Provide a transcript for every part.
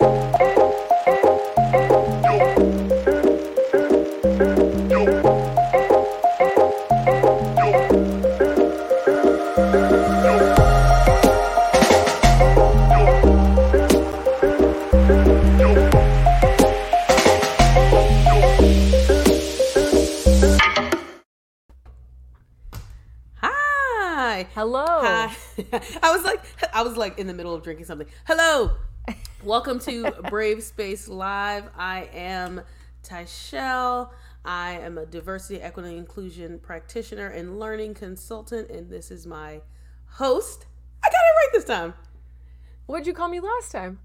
Hi. Hello. Hi. I was like, I was like in the middle of drinking something. Hello. Welcome to Brave Space Live. I am Tyshell. I am a diversity, equity, and inclusion practitioner and learning consultant, and this is my host. I got it right this time. What'd you call me last time?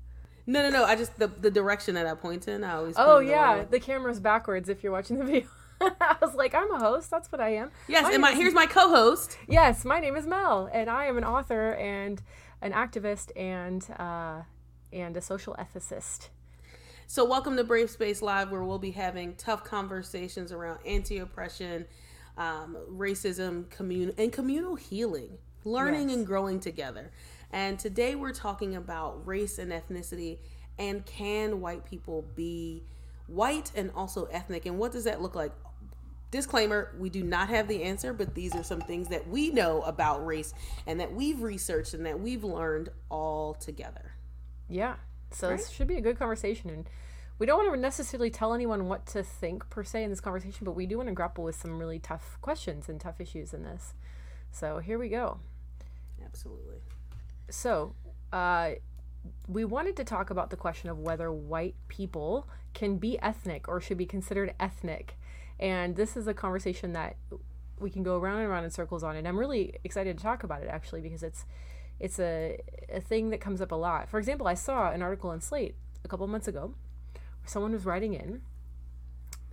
No, no, no. I just the the direction that I point in. I always. Oh in the yeah, the camera's backwards if you're watching the video. I was like, I'm a host. That's what I am. Yes, My and my is- here's my co-host. yes, my name is Mel, and I am an author and an activist and uh, and a social ethicist. So, welcome to Brave Space Live, where we'll be having tough conversations around anti-oppression, um, racism, commun- and communal healing, learning Yes. and growing together. And today we're talking about race and ethnicity, and can white people be white and also ethnic, and what does that look like? Disclaimer: We do not have the answer, but these are some things that we know about race and that we've researched and that we've learned all together. Yeah. So Right. this should be a good conversation, and we don't want to necessarily tell anyone what to think per se in this conversation, but we do want to grapple with some really tough questions and tough issues in this. So here we go. Absolutely. So, uh, we wanted to talk about the question of whether white people can be ethnic or should be considered ethnic. And this is a conversation that we can go around and around in circles on. And I'm really excited to talk about it actually because it's it's a, a thing that comes up a lot. For example, I saw an article in Slate a couple months ago where someone was writing in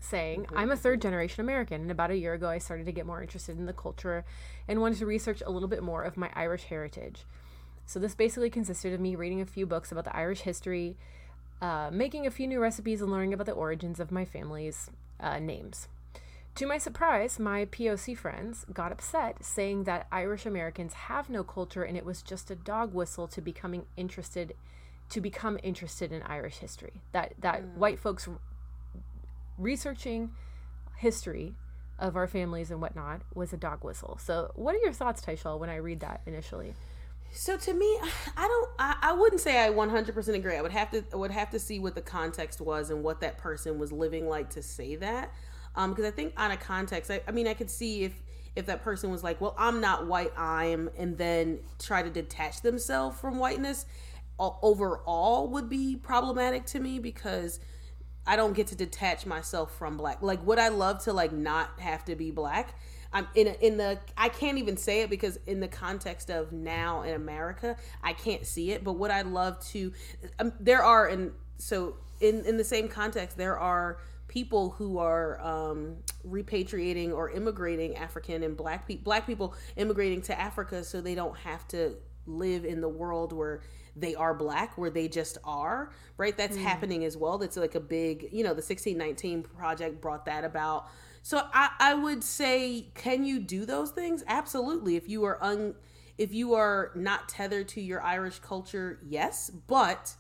saying, I'm a third generation American, and about a year ago I started to get more interested in the culture and wanted to research a little bit more of my Irish heritage. So this basically consisted of me reading a few books about the Irish history, uh, making a few new recipes, and learning about the origins of my family's uh, names. To my surprise, my POC friends got upset, saying that Irish Americans have no culture and it was just a dog whistle to becoming interested, to become interested in Irish history. That that hmm. white folks researching history of our families and whatnot was a dog whistle. So, what are your thoughts, Tyshell, when I read that initially? So to me, I don't. I, I wouldn't say I 100% agree. I would have to. I would have to see what the context was and what that person was living like to say that. Um, because I think on a context, I, I mean, I could see if if that person was like, "Well, I'm not white, I'm," and then try to detach themselves from whiteness. Overall, would be problematic to me because I don't get to detach myself from black. Like, would I love to like not have to be black? I'm in a, in the I can't even say it because in the context of now in America, I can't see it. But would I love to? Um, there are and so in in the same context, there are people who are um, repatriating or immigrating African and black people black people immigrating to Africa so they don't have to live in the world where they are black where they just are right? That's happening as well. That's like a big you know the 1619 project brought that about. So i i would say can you do those things? Absolutely. If you are un if you are not tethered to your irish culture yes. But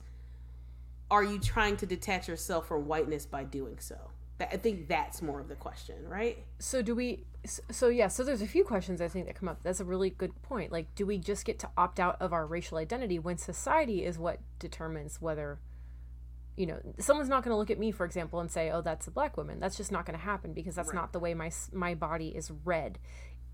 are you trying to detach yourself from whiteness by doing so that, i think that's more of the question right So, do we? So, yeah, so there's a few questions I think that come up. That's a really good point. Like, do we just get to opt out of our racial identity when society is what determines whether, you know, someone's not going to look at me, for example, and say, oh, that's a black woman. That's just not going to happen because that's not the way my, my body is read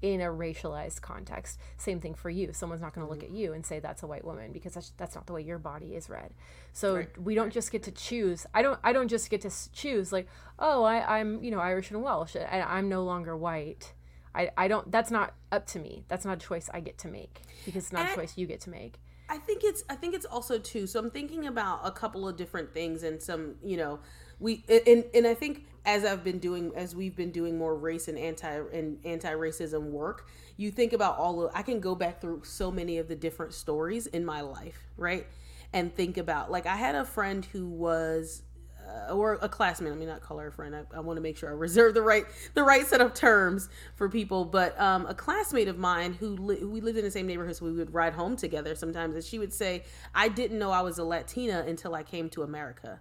in a racialized context. Same thing for you. Someone's not going to look mm-hmm. at you and say that's a white woman because that's that's not the way your body is read. So Right. we don't just get to choose. I don't I don't just get to choose like, oh, I I'm, you know, Irish and Welsh and I'm no longer white. I I don't that's not up to me. That's not a choice I get to make because it's not And a choice you get to make. I think it's I think it's also too. So I'm thinking about a couple of different things and some, you know, we and and I think as I've been doing as we've been doing more race and anti and anti-racism work, you think about all of I can go back through so many of the different stories in my life, right? And think about like I had a friend who was uh, or a classmate. I mean, not call her a friend. I, I want to make sure I reserve the right the right set of terms for people. But um, a classmate of mine who li- we lived in the same neighborhood, so we would ride home together sometimes, and she would say, "I didn't know I was a Latina until I came to America,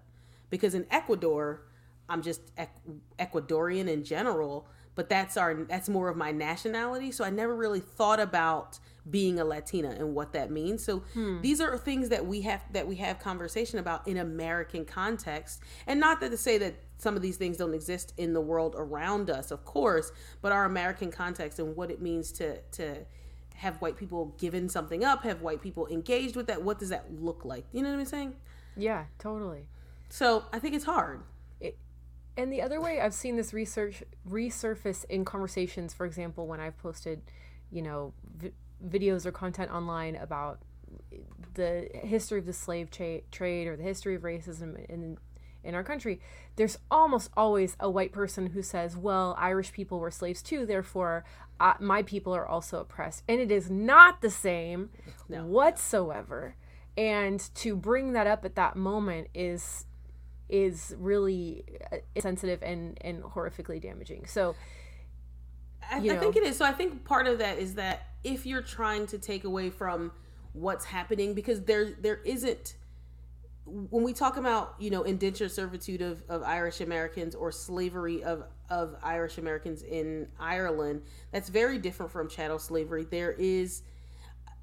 because in Ecuador, I'm just Ecuadorian in general." But that's our that's more of my nationality, so I never really thought about being a Latina and what that means. So hmm. these are things that we have that we have conversation about in American context, and not that to say that some of these things don't exist in the world around us, of course, but our American context and what it means to to have white people given something up, have white people engaged with that. What does that look like? You know what I'm saying? Yeah, totally. So I think it's hard. It, and the other way I've seen this research resurface in conversations, for example, when I've posted, you know, v- videos or content online about the history of the slave tra- trade or the history of racism in in our country, there's almost always a white person who says, "Well, Irish people were slaves too, therefore uh, my people are also oppressed," and it is not the same no. whatsoever. And to bring that up at that moment is is really uh, sensitive and and horrifically damaging. So I, I think it is. So I think part of that is that if you're trying to take away from what's happening, because there there isn't when we talk about you know indentured servitude of, of Irish Americans or slavery of of Irish Americans in Ireland, that's very different from chattel slavery. There is,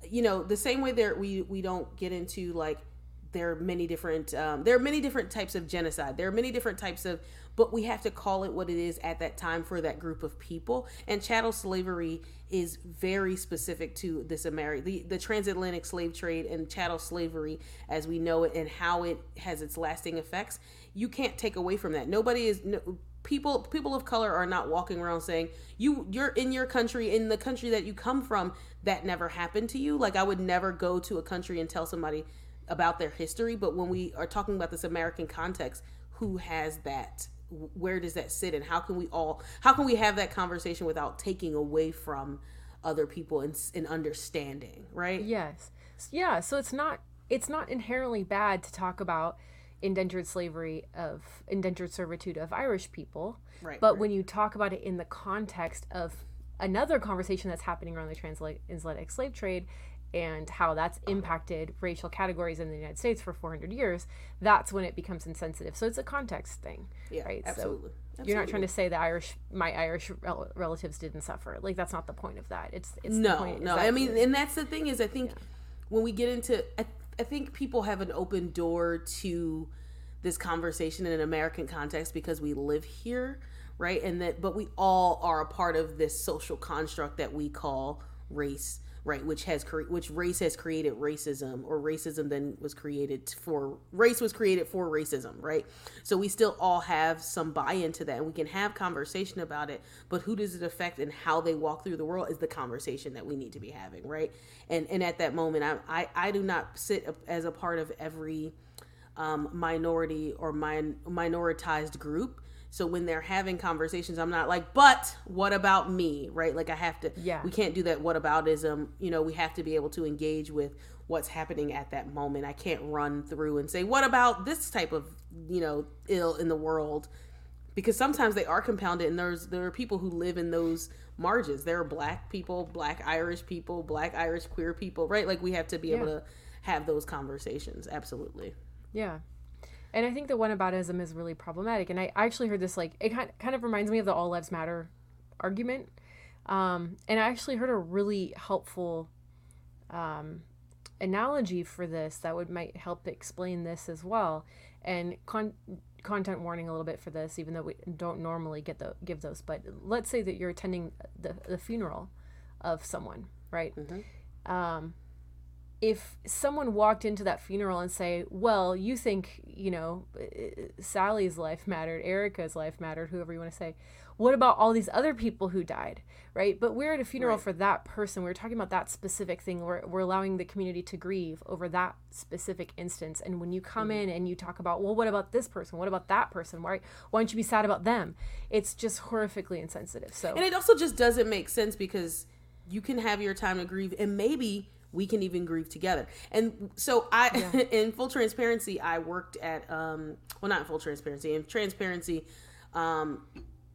you know, the same way there we we don't get into like there are many different um, there are many different types of genocide. There are many different types of but we have to call it what it is at that time for that group of people. And chattel slavery is very specific to this America, the, the transatlantic slave trade and chattel slavery as we know it and how it has its lasting effects. You can't take away from that. Nobody is. No, people people of color are not walking around saying you you're in your country in the country that you come from that never happened to you like i would never go to a country and tell somebody about their history but when we are talking about this american context who has that? Where does that sit? And how can we all how can we have that conversation without taking away from other people and, and understanding right? Yes. Yeah so it's not it's not inherently bad to talk about indentured slavery of indentured servitude of irish people. Right but right. when you talk about it in the context of another conversation that's happening around the transatlantic slave trade and how that's impacted racial categories in the United States for 400 years, that's when it becomes insensitive. So it's a context thing, yeah, right? Absolutely. So absolutely. you're not trying to say the Irish, my Irish rel- relatives didn't suffer. Like that's not the point of that. It's it's no, point. no. I mean, and that's the thing is, I think yeah. when we get into, I, I think people have an open door to this conversation in an American context because we live here, right? And that, but we all are a part of this social construct that we call race right which has cre- which race has created racism or racism then was created for race was created for racism right? So we still all have some buy into that and we can have conversation about it but who does it affect and how they walk through the world is the conversation that we need to be having right? And and at that moment i i, I do not sit as a part of every um, minority or min- minoritized group so when they're having conversations, I'm not like, but what about me? Right? Like I have to, yeah. we can't do that what aboutism. You know, we have to be able to engage with what's happening at that moment. I can't run through and say, what about this type of, you know, ill in the world? Because sometimes they are compounded and there's, there are people who live in those margins. There are black people, black Irish people, black Irish queer people, right? Like we have to be yeah. able to have those conversations. Absolutely. Yeah. And I think the what aboutism is really problematic. And I actually heard this like it kind kind of reminds me of the all lives matter argument. Um, and I actually heard a really helpful um, analogy for this that would might help explain this as well. And con- content warning a little bit for this, even though we don't normally get the give those. But let's say that you're attending the the funeral of someone, right? Mm-hmm. Um, if someone walked into that funeral and say, "Well, you think you know Sally's life mattered, Erica's life mattered, whoever you want to say," what about all these other people who died, right? But we're at a funeral right. for that person. We're talking about that specific thing. We're we're allowing the community to grieve over that specific instance. And when you come mm-hmm. in and you talk about, well, what about this person? What about that person? Why why don't you be sad about them? It's just horrifically insensitive. So and it also just doesn't make sense because you can have your time to grieve and maybe we can even grieve together. And so I, yeah. in full transparency, I worked at, um, well, not in full transparency, in transparency, um,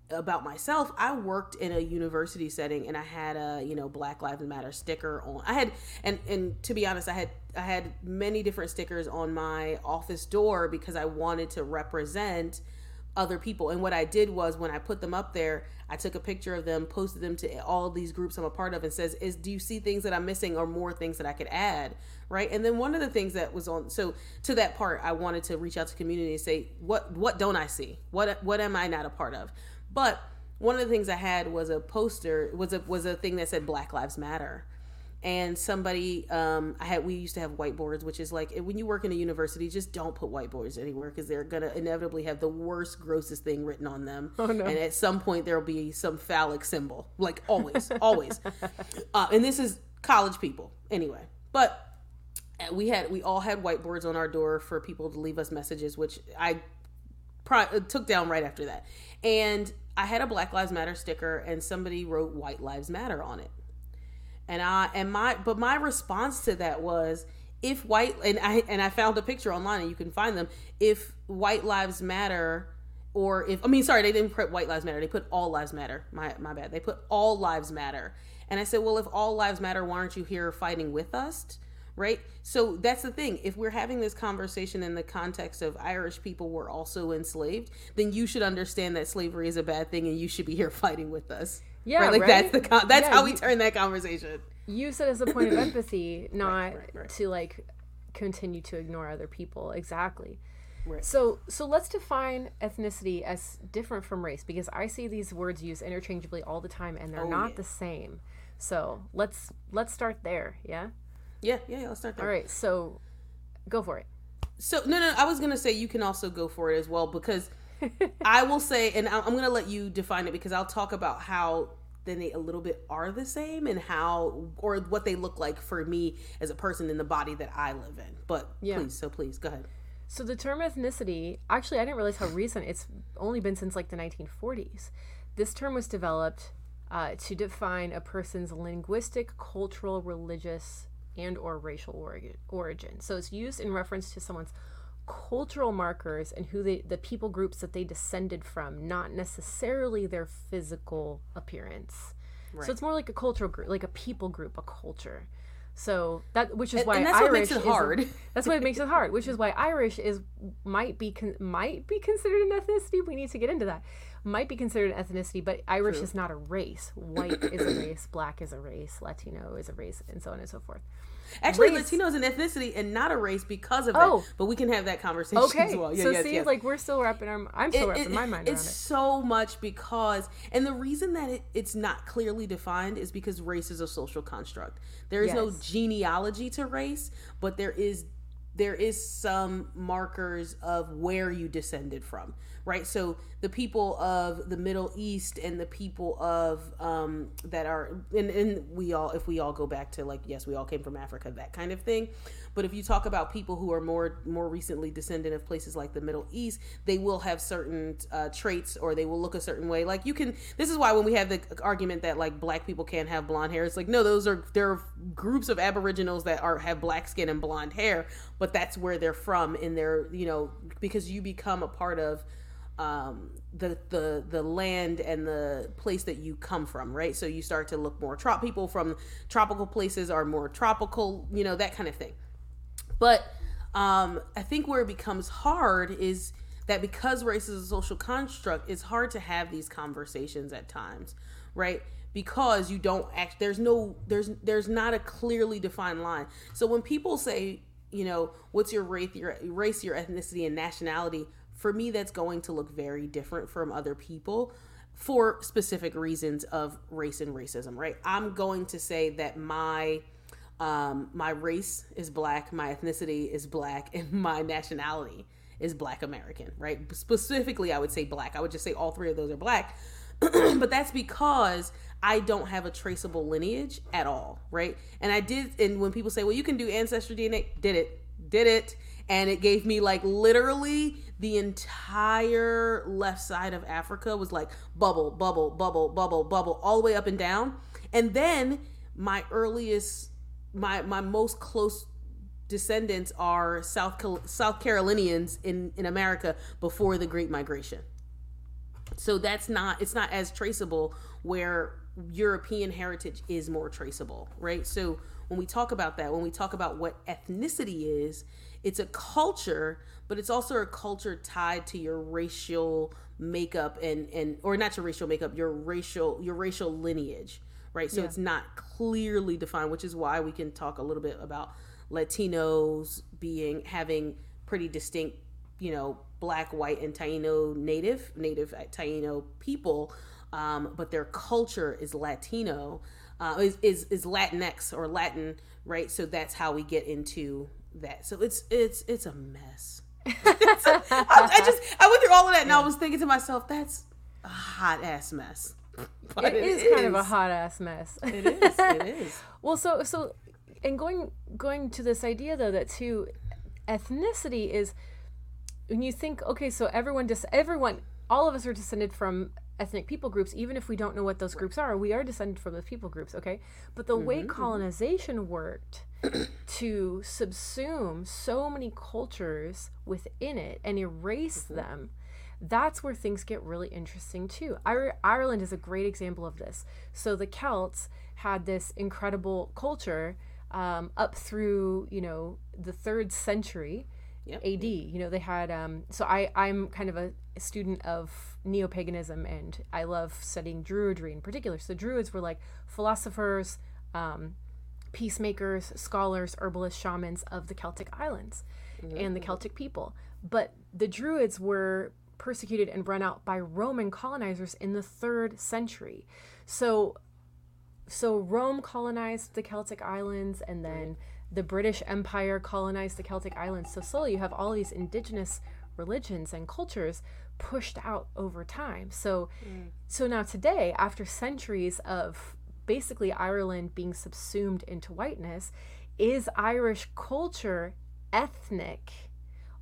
about myself, I worked in a university setting and I had a, you know, Black Lives Matter sticker on. I had and and to be honest, I had I had many different stickers on my office door because I wanted to represent other people. And what I did was when I put them up there, I took a picture of them, posted them to all these groups I'm a part of, and says, "Is do you see things that I'm missing or more things that I could add?" Right. And then one of the things that was on so to that part, I wanted to reach out to community and say, "What what don't I see? What what am I not a part of?" But one of the things I had was a poster was a was a thing that said Black Lives Matter and somebody um, i had we used to have whiteboards which is like when you work in a university just don't put whiteboards anywhere because they're gonna inevitably have the worst grossest thing written on them. Oh, no. and at some point there'll be some phallic symbol like always always. Uh, and this is college people anyway. But uh, we had we all had whiteboards on our door for people to leave us messages which i uh, took down right after that. And i had a black lives matter sticker and somebody wrote white lives matter on it and I and my but my response to that was if white and I and I found a picture online and you can find them if white lives matter or if I mean sorry they didn't put white lives matter they put all lives matter. My my bad. They put all lives matter. And I said well if all lives matter why aren't you here fighting with us? Right? So that's the thing. If we're having this conversation in the context of Irish people were also enslaved then you should understand that slavery is a bad thing and you should be here fighting with us yeah, right? like right? that's the con- that's yeah, how we you, turn that conversation. Use it as a point of empathy, not right, to like continue to ignore other people. Exactly. So so let's define ethnicity as different from race because I see these words used interchangeably all the time and they're oh, not yeah. the same. So let's let's start there. Yeah. Yeah, yeah, yeah. Let's start there. All right. So go for it. So no, no. I was gonna say you can also go for it as well because I will say, and I'm going to let you define it because I'll talk about how then they a little bit are the same and how or what they look like for me as a person in the body that I live in. But yeah. please, so please go ahead. So the term ethnicity, actually, I didn't realize how recent. It's only been since like the 1940s. This term was developed uh, to define a person's linguistic, cultural, religious, and or racial origin. So it's used in reference to someone's cultural markers and who they the people groups that they descended from not necessarily their physical appearance right. so it's more like a cultural group like a people group a culture so that which is why and that's Irish what makes it hard. Is, that's what it makes it hard. Which is why Irish is might be con, might be considered an ethnicity. We need to get into that. Might be considered an ethnicity, but Irish True. is not a race. White is a race. Black is a race. Latino is a race, and so on and so forth. Actually, race. Latino is an ethnicity and not a race because of oh. that. But we can have that conversation okay. as well. Yeah, so yes, see, yes. like we're still wrapping our. I'm still it, wrapping it, my mind it's around it. so much because, and the reason that it, it's not clearly defined is because race is a social construct. There is yes. no genealogy to race, but there is there is some markers of where you descended from right? So the people of the Middle East and the people of um, that are and, and we all if we all go back to like yes we all came from Africa that kind of thing, but if you talk about people who are more more recently descendant of places like the Middle East, they will have certain uh, traits or they will look a certain way. Like you can this is why when we have the argument that like black people can't have blonde hair, it's like no those are there are groups of Aboriginals that are have black skin and blonde hair, but that's where they're from in their you know because you become a part of um, the the the land and the place that you come from, right? So you start to look more trop people from tropical places are more tropical, you know, that kind of thing. But um, I think where it becomes hard is that because race is a social construct, it's hard to have these conversations at times, right? Because you don't act there's no there's there's not a clearly defined line. So when people say, you know, what's your race, your race, your ethnicity, and nationality, for me that's going to look very different from other people for specific reasons of race and racism right i'm going to say that my um, my race is black my ethnicity is black and my nationality is black american right specifically i would say black i would just say all three of those are black but that's because I don't have a traceable lineage at all, right? And I did, and when people say, well, you can do ancestry DNA, did it, did it. And it gave me like literally the entire left side of Africa was like bubble, bubble, bubble, bubble, bubble, all the way up and down. And then my earliest my my most close descendants are South South Carolinians in in America before the Great Migration. So that's not it's not as traceable where European heritage is more traceable, right? So when we talk about that, when we talk about what ethnicity is, it's a culture, but it's also a culture tied to your racial makeup and and or not your racial makeup, your racial your racial lineage, right? So yeah. it's not clearly defined, which is why we can talk a little bit about Latinos being having pretty distinct, you know, black, white, and Taino native native Taino people, um, but their culture is Latino, uh, is, is is Latinx or Latin, right? So that's how we get into that. So it's it's it's a mess. it's a, I, I just I went through all of that, and I was thinking to myself, that's a hot ass mess. But it, it is, is kind of a hot ass mess. It is. It is. well, so so, and going going to this idea though that too, ethnicity is when you think okay, so everyone just everyone all of us are descended from ethnic people groups, even if we don't know what those groups are, we are descended from those people groups, okay? But the mm-hmm, way mm-hmm. colonization mm-hmm. worked to subsume so many cultures within it and erase mm-hmm. them, that's where things get really interesting too. Ireland is a great example of this. So the Celts had this incredible culture um, up through, you know, the third century yep. AD. You know, they had, um, so I, I'm kind of a student of neo paganism, and I love studying Druidry in particular. So Druids were like philosophers, um, peacemakers, scholars, herbalists, shamans of the Celtic islands mm-hmm. and the Celtic people. But the Druids were persecuted and run out by Roman colonizers in the third century. So, so Rome colonized the Celtic islands, and then the British Empire colonized the Celtic islands. So slowly, you have all these indigenous religions and cultures pushed out over time. So mm. so now today after centuries of basically Ireland being subsumed into whiteness, is Irish culture ethnic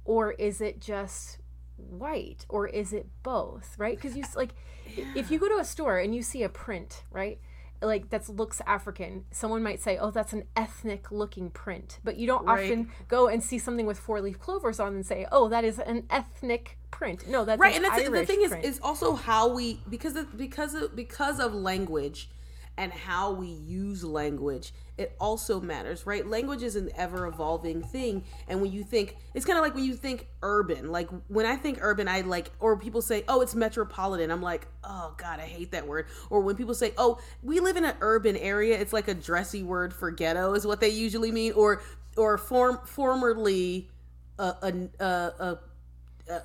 or is it just white or is it both, right? Cuz you like yeah. if you go to a store and you see a print, right? like that looks African, someone might say, "Oh, that's an ethnic looking print," but you don't right. often go and see something with four leaf clovers on and say, "Oh, that is an ethnic print." No, that's right. and that's, the thing print. is, is also how we because of, because of because of language and how we use language it also matters right? Language is an ever evolving thing and when you think it's kind of like when you think urban like when i think urban i like or people say oh it's metropolitan i'm like oh god i hate that word. Or when people say oh we live in an urban area it's like a dressy word for ghetto is what they usually mean or or form formerly uh, a, a, a, a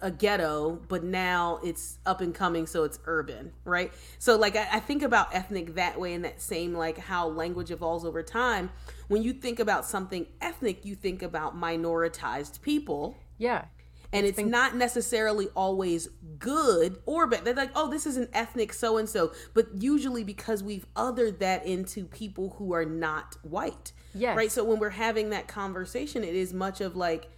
a ghetto, but now it's up and coming, so it's urban, right? So, like, I, I, think about ethnic that way, in that same, like, how language evolves over time. When you think about something ethnic, you think about minoritized people. Yeah. And it's think- not necessarily always good or bad. They're like, oh, this is an ethnic so and so. But usually because we've othered that into people who are not white. Yes. Right. So when we're having that conversation, it is much of like,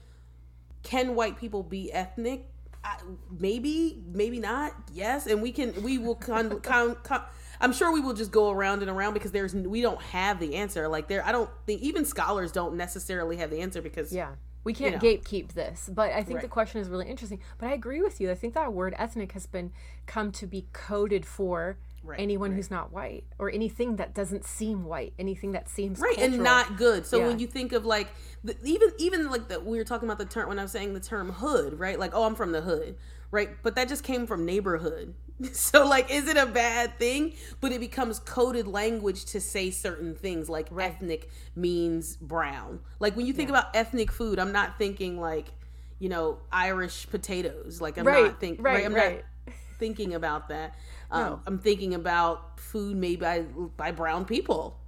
can white people be ethnic? I, maybe, maybe not. Yes, and we can. We will con, con, con, I'm sure we will just go around and around because there's we don't have the answer. Like there, I don't think even scholars don't necessarily have the answer because yeah. We can't you know. gatekeep this, but I think right. the question is really interesting. But I agree with you. I think that word ethnic has been come to be coded for Right, anyone right. who's not white or anything that doesn't seem white anything that seems right cultural. and not good so yeah. when you think of like the, even even like that we were talking about the term when i was saying the term hood right like oh i'm from the hood right but that just came from neighborhood so like is it a bad thing but it becomes coded language to say certain things like right. ethnic means brown like when you think yeah. about ethnic food i'm not thinking like you know irish potatoes like i'm not thinking right, i'm not thinking about that um, no. I'm thinking about food made by by brown people.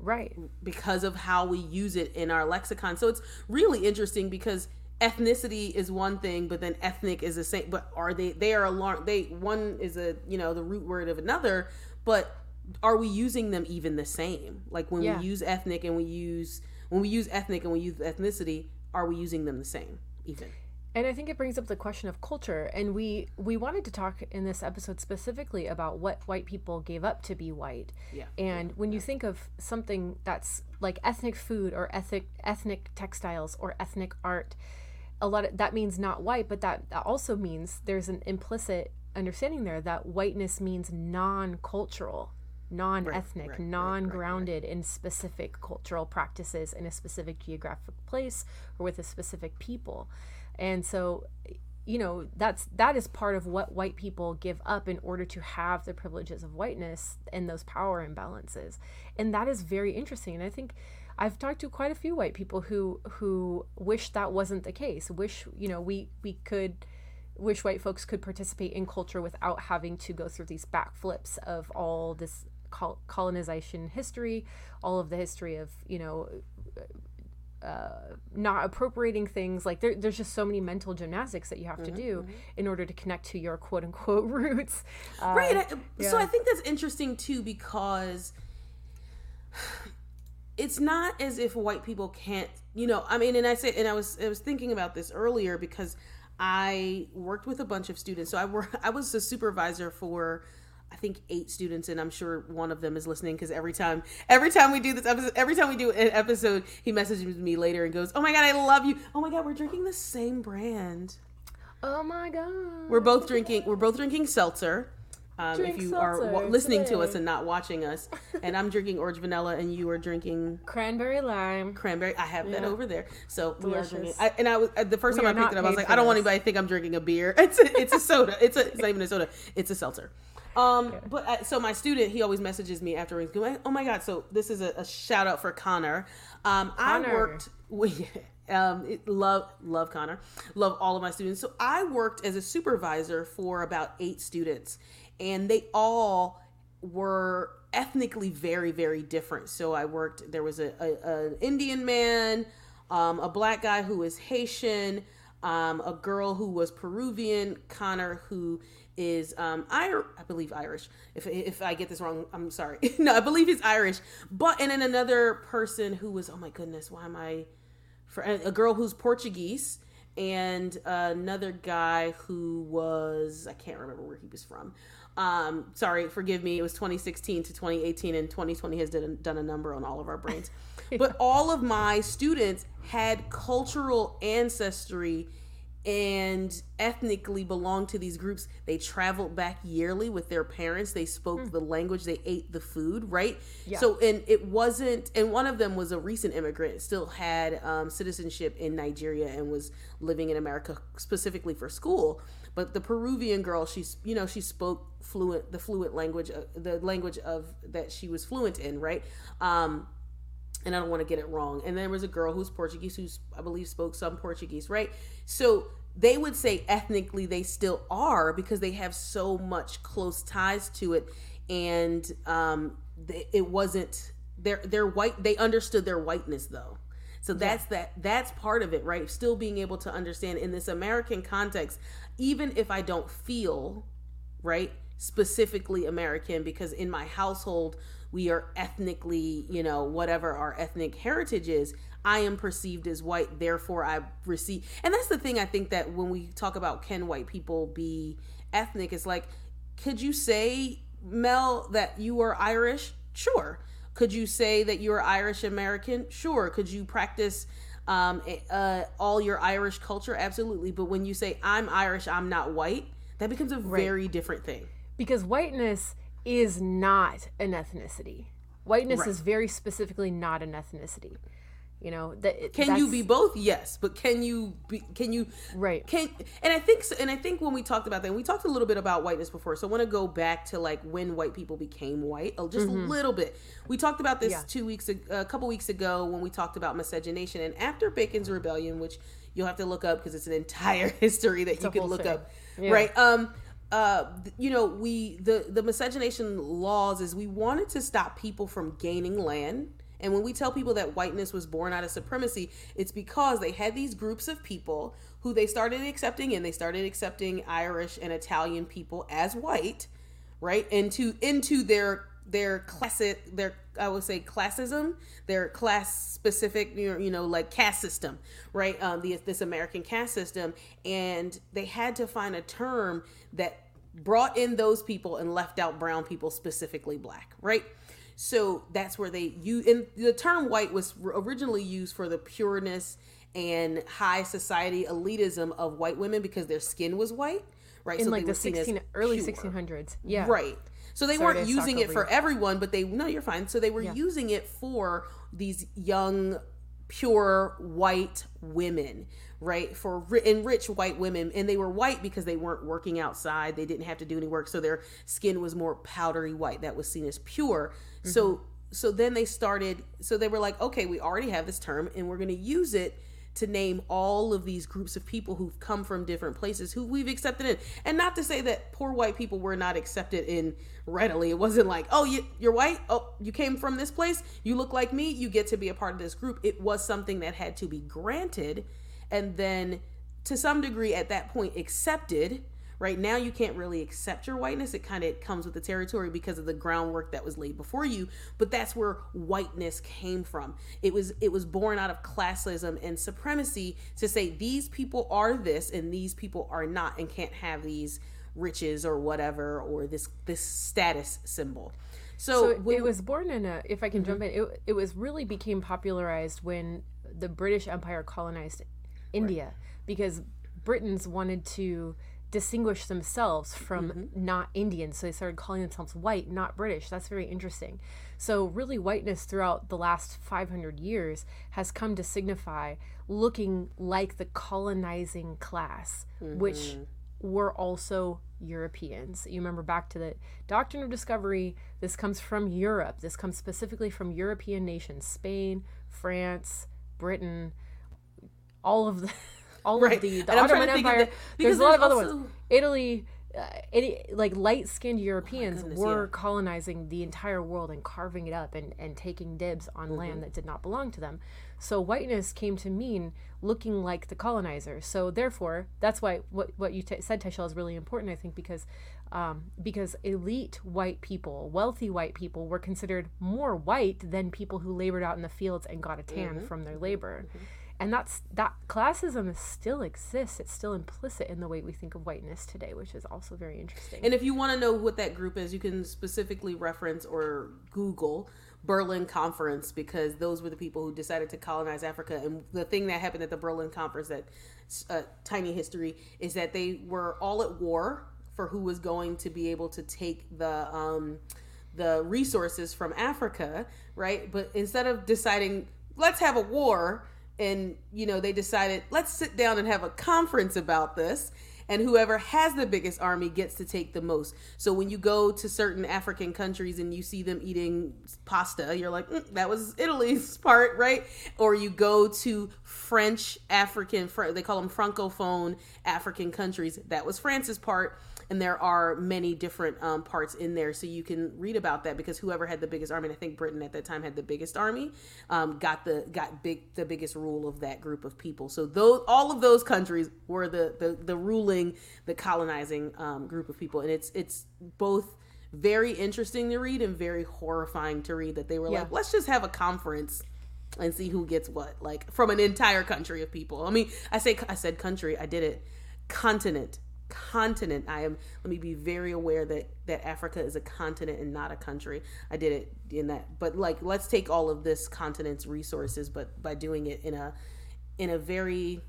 Right. Because of how we use it in our lexicon. So it's really interesting because ethnicity is one thing, but then ethnic is the same. But are they? They are alarm. They one is a you know the root word of another. But are we using them even the same? Like when yeah. we use ethnic and we use when we use ethnic and we use ethnicity, are we using them the same even? And I think it brings up the question of culture. And we we wanted to talk in this episode specifically about what white people gave up to be white. Yeah. And when you think of something that's like ethnic food or ethnic ethnic textiles or ethnic art, a lot of that means not white, but that, that also means there's an implicit understanding there that whiteness means non-cultural non-ethnic right, right, non-grounded in specific cultural practices in a specific geographic place or with a specific people and so you know that's that is part of what white people give up in order to have the privileges of whiteness and those power imbalances and that is very interesting and i think i've talked to quite a few white people who who wish that wasn't the case wish you know we we could wish white folks could participate in culture without having to go through these backflips of all this colonization history, all of the history of you know. Uh, not appropriating things like there, there's just so many mental gymnastics that you have to do in order to connect to your quote unquote roots. Uh, right I- yeah. so i think that's interesting too because it's not as if white people can't you know i mean and i said and i was i was thinking about this earlier because i worked with a bunch of students. So i were i was a supervisor for I think eight students, and I'm sure one of them is listening because every time, every time we do this episode, every time we do an episode, he messages me later and goes, "Oh my god, I love you! Oh my god, we're drinking the same brand. oh my god We're both drinking. We're both drinking seltzer. Um, if you are wa- listening to us and not watching us, and I'm drinking orange vanilla, and you are drinking cranberry lime cranberry. I have that Yeah. over there. So we are drinking. I, and I was uh, the first We time I picked it up, I was like, I don't want anybody to think I'm drinking a beer. It's a, it's a soda. It's a it's not even a soda. It's a seltzer. Um, but I, so my student, he always messages me after he's going, oh my god. So this is a, a shout out for Connor. Um, I worked with. Um, it, love love Connor, love all of my students. So I worked as a supervisor for about eight students, and they all were ethnically very very different. So I worked. There was a, a an Indian man, um, a black guy who was Haitian, um, a girl who was Peruvian, Connor who is um Ir- I believe Irish. If if I get this wrong, I'm sorry. no, I believe he's Irish. But and then another person who was oh my goodness, why am I for a girl who's Portuguese and another guy who was I can't remember where he was from. Um, sorry, forgive me. It was 2016 to 2018, and 2020 has done, done a number on all of our brains. but all of my students had cultural ancestry and ethnically belonged to these groups. They traveled back yearly with their parents. They spoke the language. They ate the food, right? Yeah. So, and it wasn't, and one of them was a recent immigrant, still had um, citizenship in Nigeria and was living in America specifically for school. But the Peruvian girl, she's, you know, she spoke fluent, the fluent language, uh, the language of that she was fluent in, right? Um, and I don't want to get it wrong. And there was a girl who's Portuguese, who's I believe spoke some Portuguese, right? So they would say ethnically they still are because they have so much close ties to it, and um, it wasn't they're they're white. They understood their whiteness though. So that's that that's part of it, right? Still being able to understand in this American context, even if I don't feel right specifically american because in my household we are ethnically you know whatever our ethnic heritage is i am perceived as white therefore i receive and that's the thing i think that when we talk about can white people be ethnic it's like could you say mel that you are irish? Sure. Could you say that you're irish american? Sure. Could you practice um, uh, all your irish culture? Absolutely. But when you say i'm irish i'm not white that becomes a very different thing. Because whiteness is not an ethnicity. Whiteness Right. is very specifically not an ethnicity. You know that Can you be both? Yes, but can you be? Can you? Right. Can and I think so, and I think when we talked about that, we talked a little bit about whiteness before. So I want to go back to like when white people became white, oh, just a little bit. We talked about this Yeah. two weeks, a couple weeks ago when we talked about miscegenation, and after Bacon's Rebellion, which you'll have to look up because it's an entire history that you can look thing. up, Yeah. right? Um, uh, you know, we the the miscegenation laws is we wanted to stop people from gaining land. And when we tell people that whiteness was born out of supremacy, it's because they had these groups of people who they started accepting and they started accepting Irish and Italian people as white, right? Into into their their classic their I would say classism, their class specific you know, like caste system, right? Um, the, this American caste system, and they had to find a term that brought in those people and left out brown people, specifically black, right? So that's where they use and the term white was originally used for the pureness and high society elitism of white women because their skin was white, right? In so like the 16 early 1600s. Yeah. Right. So they Sorry weren't using it for you. everyone, but they no, you're fine. So they were yeah. using it for these young pure white women right for and rich white women and they were white because they weren't working outside they didn't have to do any work so their skin was more powdery white that was seen as pure mm-hmm. so so then they started so they were like okay we already have this term and we're going to use it to name all of these groups of people who've come from different places who we've accepted in. And not to say that poor white people were not accepted in readily. It wasn't like, oh, you, you're white. Oh, you came from this place. You look like me. You get to be a part of this group. It was something that had to be granted and then to some degree at that point accepted right now you can't really accept your whiteness it kind of comes with the territory because of the groundwork that was laid before you but that's where whiteness came from it was it was born out of classism and supremacy to say these people are this and these people are not and can't have these riches or whatever or this this status symbol so, so it was born in a if i can mm-hmm. jump in it, it was really became popularized when the british empire colonized india right. because britons wanted to distinguish themselves from mm-hmm. not Indians. So they started calling themselves white, not British. That's very interesting. So, really, whiteness throughout the last 500 years has come to signify looking like the colonizing class, mm-hmm. which were also Europeans. You remember back to the Doctrine of Discovery, this comes from Europe. This comes specifically from European nations Spain, France, Britain, all of the all right. of the, the Ottoman Empire. The, there's a lot of also... other ones. Italy, uh, any, like light skinned Europeans oh goodness, were yeah. colonizing the entire world and carving it up and, and taking dibs on mm-hmm. land that did not belong to them. So whiteness came to mean looking like the colonizer. So therefore, that's why what what you t- said, Tashel, is really important. I think because um, because elite white people, wealthy white people, were considered more white than people who labored out in the fields and got a tan mm-hmm. from their labor. Mm-hmm and that's that classism still exists. It's still implicit in the way we think of whiteness today which is also very interesting. And if you want to know what that group is you can specifically reference or google berlin conference because those were the people who decided to colonize africa. And the thing that happened at the berlin conference that uh, tiny history is that they were all at war for who was going to be able to take the um, the resources from africa right? But instead of deciding let's have a war and you know they decided let's sit down and have a conference about this and whoever has the biggest army gets to take the most. So when you go to certain african countries and you see them eating pasta you're like mm, that was italy's part right? Or you go to french african they call them francophone african countries that was france's part and there are many different um, parts in there so you can read about that because whoever had the biggest army i think britain at that time had the biggest army um, got the got big the biggest rule of that group of people. So those all of those countries were the the, the ruling the colonizing um, group of people. And it's it's both very interesting to read and very horrifying to read that they were yeah. like let's just have a conference and see who gets what like from an entire country of people. I mean i say i said country i did it. Continent continent. I am let me be very aware that that africa is a continent and not a country. I did it in that but like let's take all of this continent's resources but by doing it in a in a very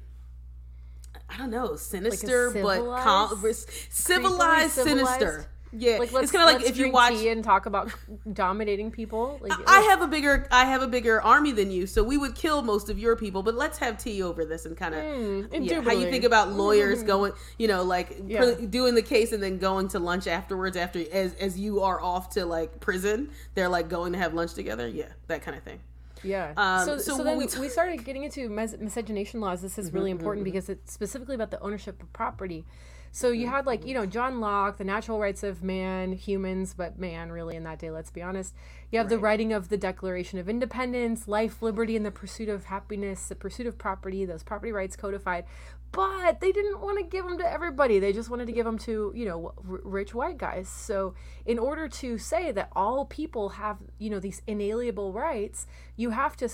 i don't know sinister like but com- civilized, civilized sinister yeah, like it's kind of like if you watch and talk about dominating people. Like, I have a bigger, I have a bigger army than you, so we would kill most of your people. But let's have tea over this and kind of mm, yeah, how you think about lawyers mm. going, you know, like yeah. doing the case and then going to lunch afterwards after as as you are off to like prison. They're like going to have lunch together. Yeah, that kind of thing. Yeah. Um, so, so, so then we, t- we, started getting into mis- miscegenation laws. This is really mm-hmm, important mm-hmm. because it's specifically about the ownership of property. So you had like, you know, John Locke, the natural rights of man, humans, but man really in that day, let's be honest. You have right. the writing of the Declaration of Independence, life, liberty, and the pursuit of happiness, the pursuit of property, those property rights codified but they didn't want to give them to everybody. They just wanted to give them to, you know, r- rich white guys. So, in order to say that all people have, you know, these inalienable rights, you have to,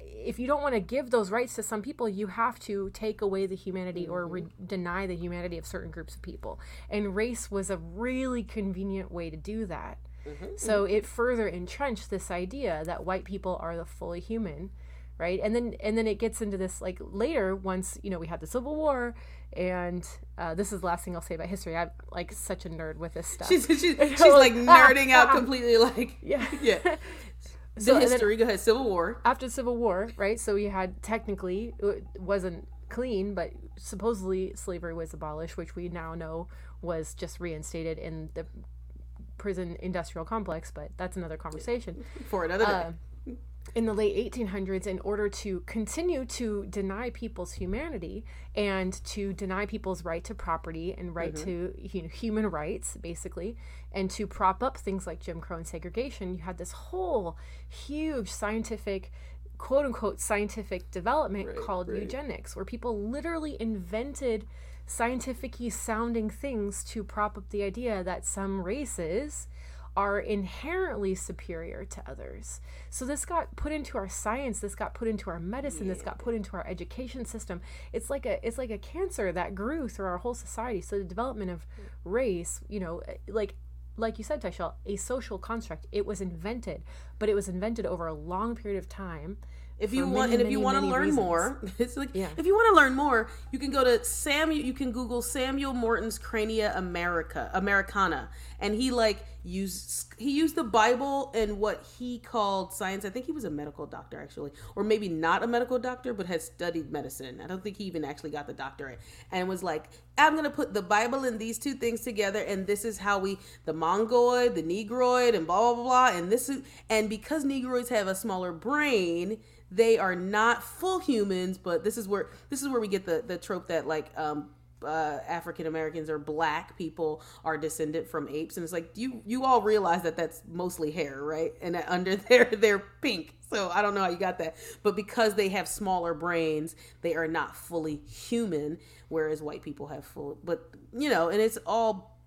if you don't want to give those rights to some people, you have to take away the humanity mm-hmm. or re- deny the humanity of certain groups of people. And race was a really convenient way to do that. Mm-hmm. So, it further entrenched this idea that white people are the fully human right? And then and then it gets into this like later once you know we had the civil war and uh, this is the last thing i'll say about history. I'm like such a nerd with this stuff. She's, she's, she's like nerding out completely like yeah. yeah. The so, history go ahead. Civil war. After the civil war right? So we had technically it wasn't clean but supposedly slavery was abolished which we now know was just reinstated in the prison industrial complex but that's another conversation. For another day. Uh, in the late 1800s in order to continue to deny people's humanity and to deny people's right to property and right mm-hmm. to you know, human rights basically and to prop up things like jim crow and segregation you had this whole huge scientific quote unquote scientific development right, called right. eugenics where people literally invented scientific sounding things to prop up the idea that some races are inherently superior to others. So this got put into our science, this got put into our medicine, yeah. this got put into our education system. It's like a it's like a cancer that grew through our whole society. So the development of race, you know, like like you said, Tyshell, a social construct. It was invented, but it was invented over a long period of time if you want, many, and if you want to learn reasons. more, it's like yeah. if you want to learn more, you can go to Samuel. You can Google Samuel Morton's Crania America Americana, and he like used he used the Bible and what he called science. I think he was a medical doctor actually, or maybe not a medical doctor, but had studied medicine. I don't think he even actually got the doctorate, and was like, I'm gonna put the Bible and these two things together, and this is how we the Mongoloid, the Negroid, and blah blah blah, blah and this is and because Negroids have a smaller brain they are not full humans, but this is where this is where we get the the trope that like um uh, African Americans or black people are descended from apes, and it's like you you all realize that that's mostly hair, right? And under there they're pink. So I don't know how you got that, but because they have smaller brains, they are not fully human, whereas white people have full. But you know, and it's all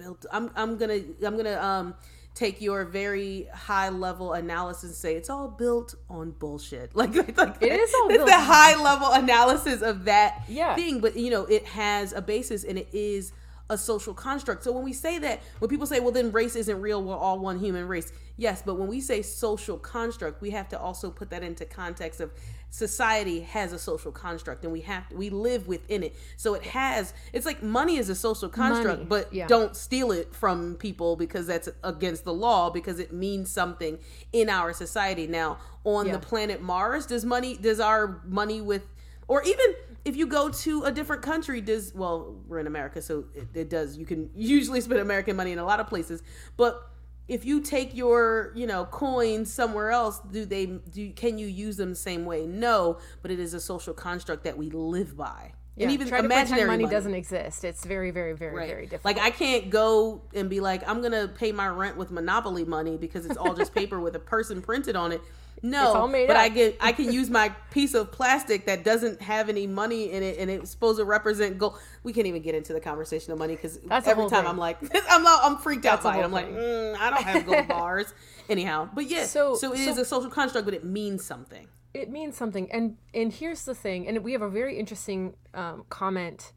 built. I'm I'm gonna I'm gonna um take your very high level analysis and say it's all built on bullshit. Like, like it is all it's the high level analysis of that yeah. thing, but you know it has a basis and it is a social construct. So when we say that, when people say, "Well, then race isn't real. We're all one human race." Yes, but when we say social construct, we have to also put that into context of society has a social construct and we have to, we live within it so it has it's like money is a social construct money, but yeah. don't steal it from people because that's against the law because it means something in our society now on yeah. the planet mars does money does our money with or even if you go to a different country does well we're in america so it, it does you can usually spend american money in a lot of places but if you take your you know coins somewhere else do they do can you use them the same way no but it is a social construct that we live by yeah, and even try imaginary money, money, doesn't exist. It's very, very, very, right. very difficult. Like I can't go and be like, I'm gonna pay my rent with Monopoly money because it's all just paper with a person printed on it. No, but up. I get I can use my piece of plastic that doesn't have any money in it, and it's supposed to represent gold. We can't even get into the conversation of money because every time thing. I'm like, I'm I'm freaked out by it. I'm like, mm, I don't have gold bars. Anyhow, but yeah, so so it so, is a social construct, but it means something. It means something, and and here's the thing, and we have a very interesting um, comment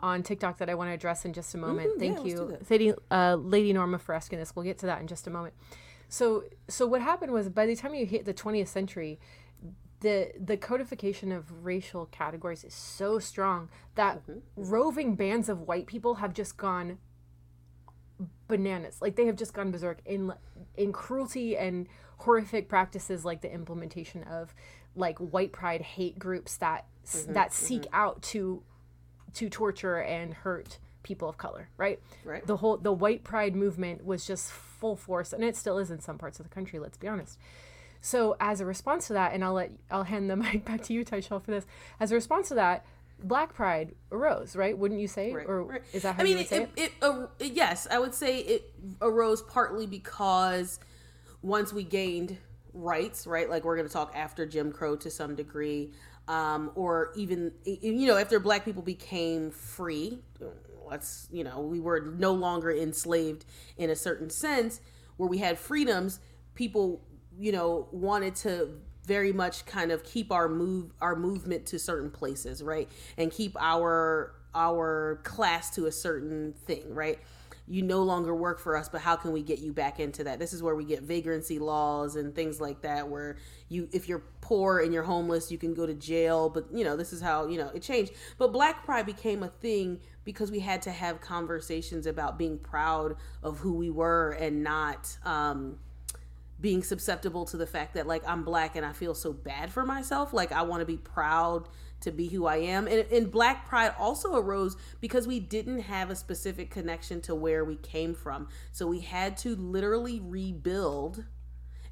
on TikTok that I want to address in just a moment. Mm-hmm, Thank yeah, you, Lady, uh, Lady Norma, for asking this. We'll get to that in just a moment. So so what happened was by the time you hit the 20th century, the the codification of racial categories is so strong that mm-hmm. roving bands of white people have just gone bananas. Like they have just gone berserk in in cruelty and horrific practices like the implementation of like white pride hate groups that mm-hmm, that seek mm-hmm. out to to torture and hurt people of color, right? Right. The whole the white pride movement was just full force, and it still is in some parts of the country. Let's be honest. So as a response to that, and I'll let I'll hand the mic back to you, Tyshell, for this. As a response to that, Black Pride arose, right? Wouldn't you say, Right, or right. is that how I you mean, would say it, it? it, uh, yes, I would say it arose partly because once we gained rights, right? Like we're going to talk after Jim Crow to some degree, um, or even you know after Black people became free. Let's you know we were no longer enslaved in a certain sense, where we had freedoms. People you know wanted to very much kind of keep our move our movement to certain places right and keep our our class to a certain thing right you no longer work for us but how can we get you back into that this is where we get vagrancy laws and things like that where you if you're poor and you're homeless you can go to jail but you know this is how you know it changed but black pride became a thing because we had to have conversations about being proud of who we were and not um being susceptible to the fact that like I'm black and I feel so bad for myself. Like I want to be proud to be who I am. And, and black pride also arose because we didn't have a specific connection to where we came from. So we had to literally rebuild.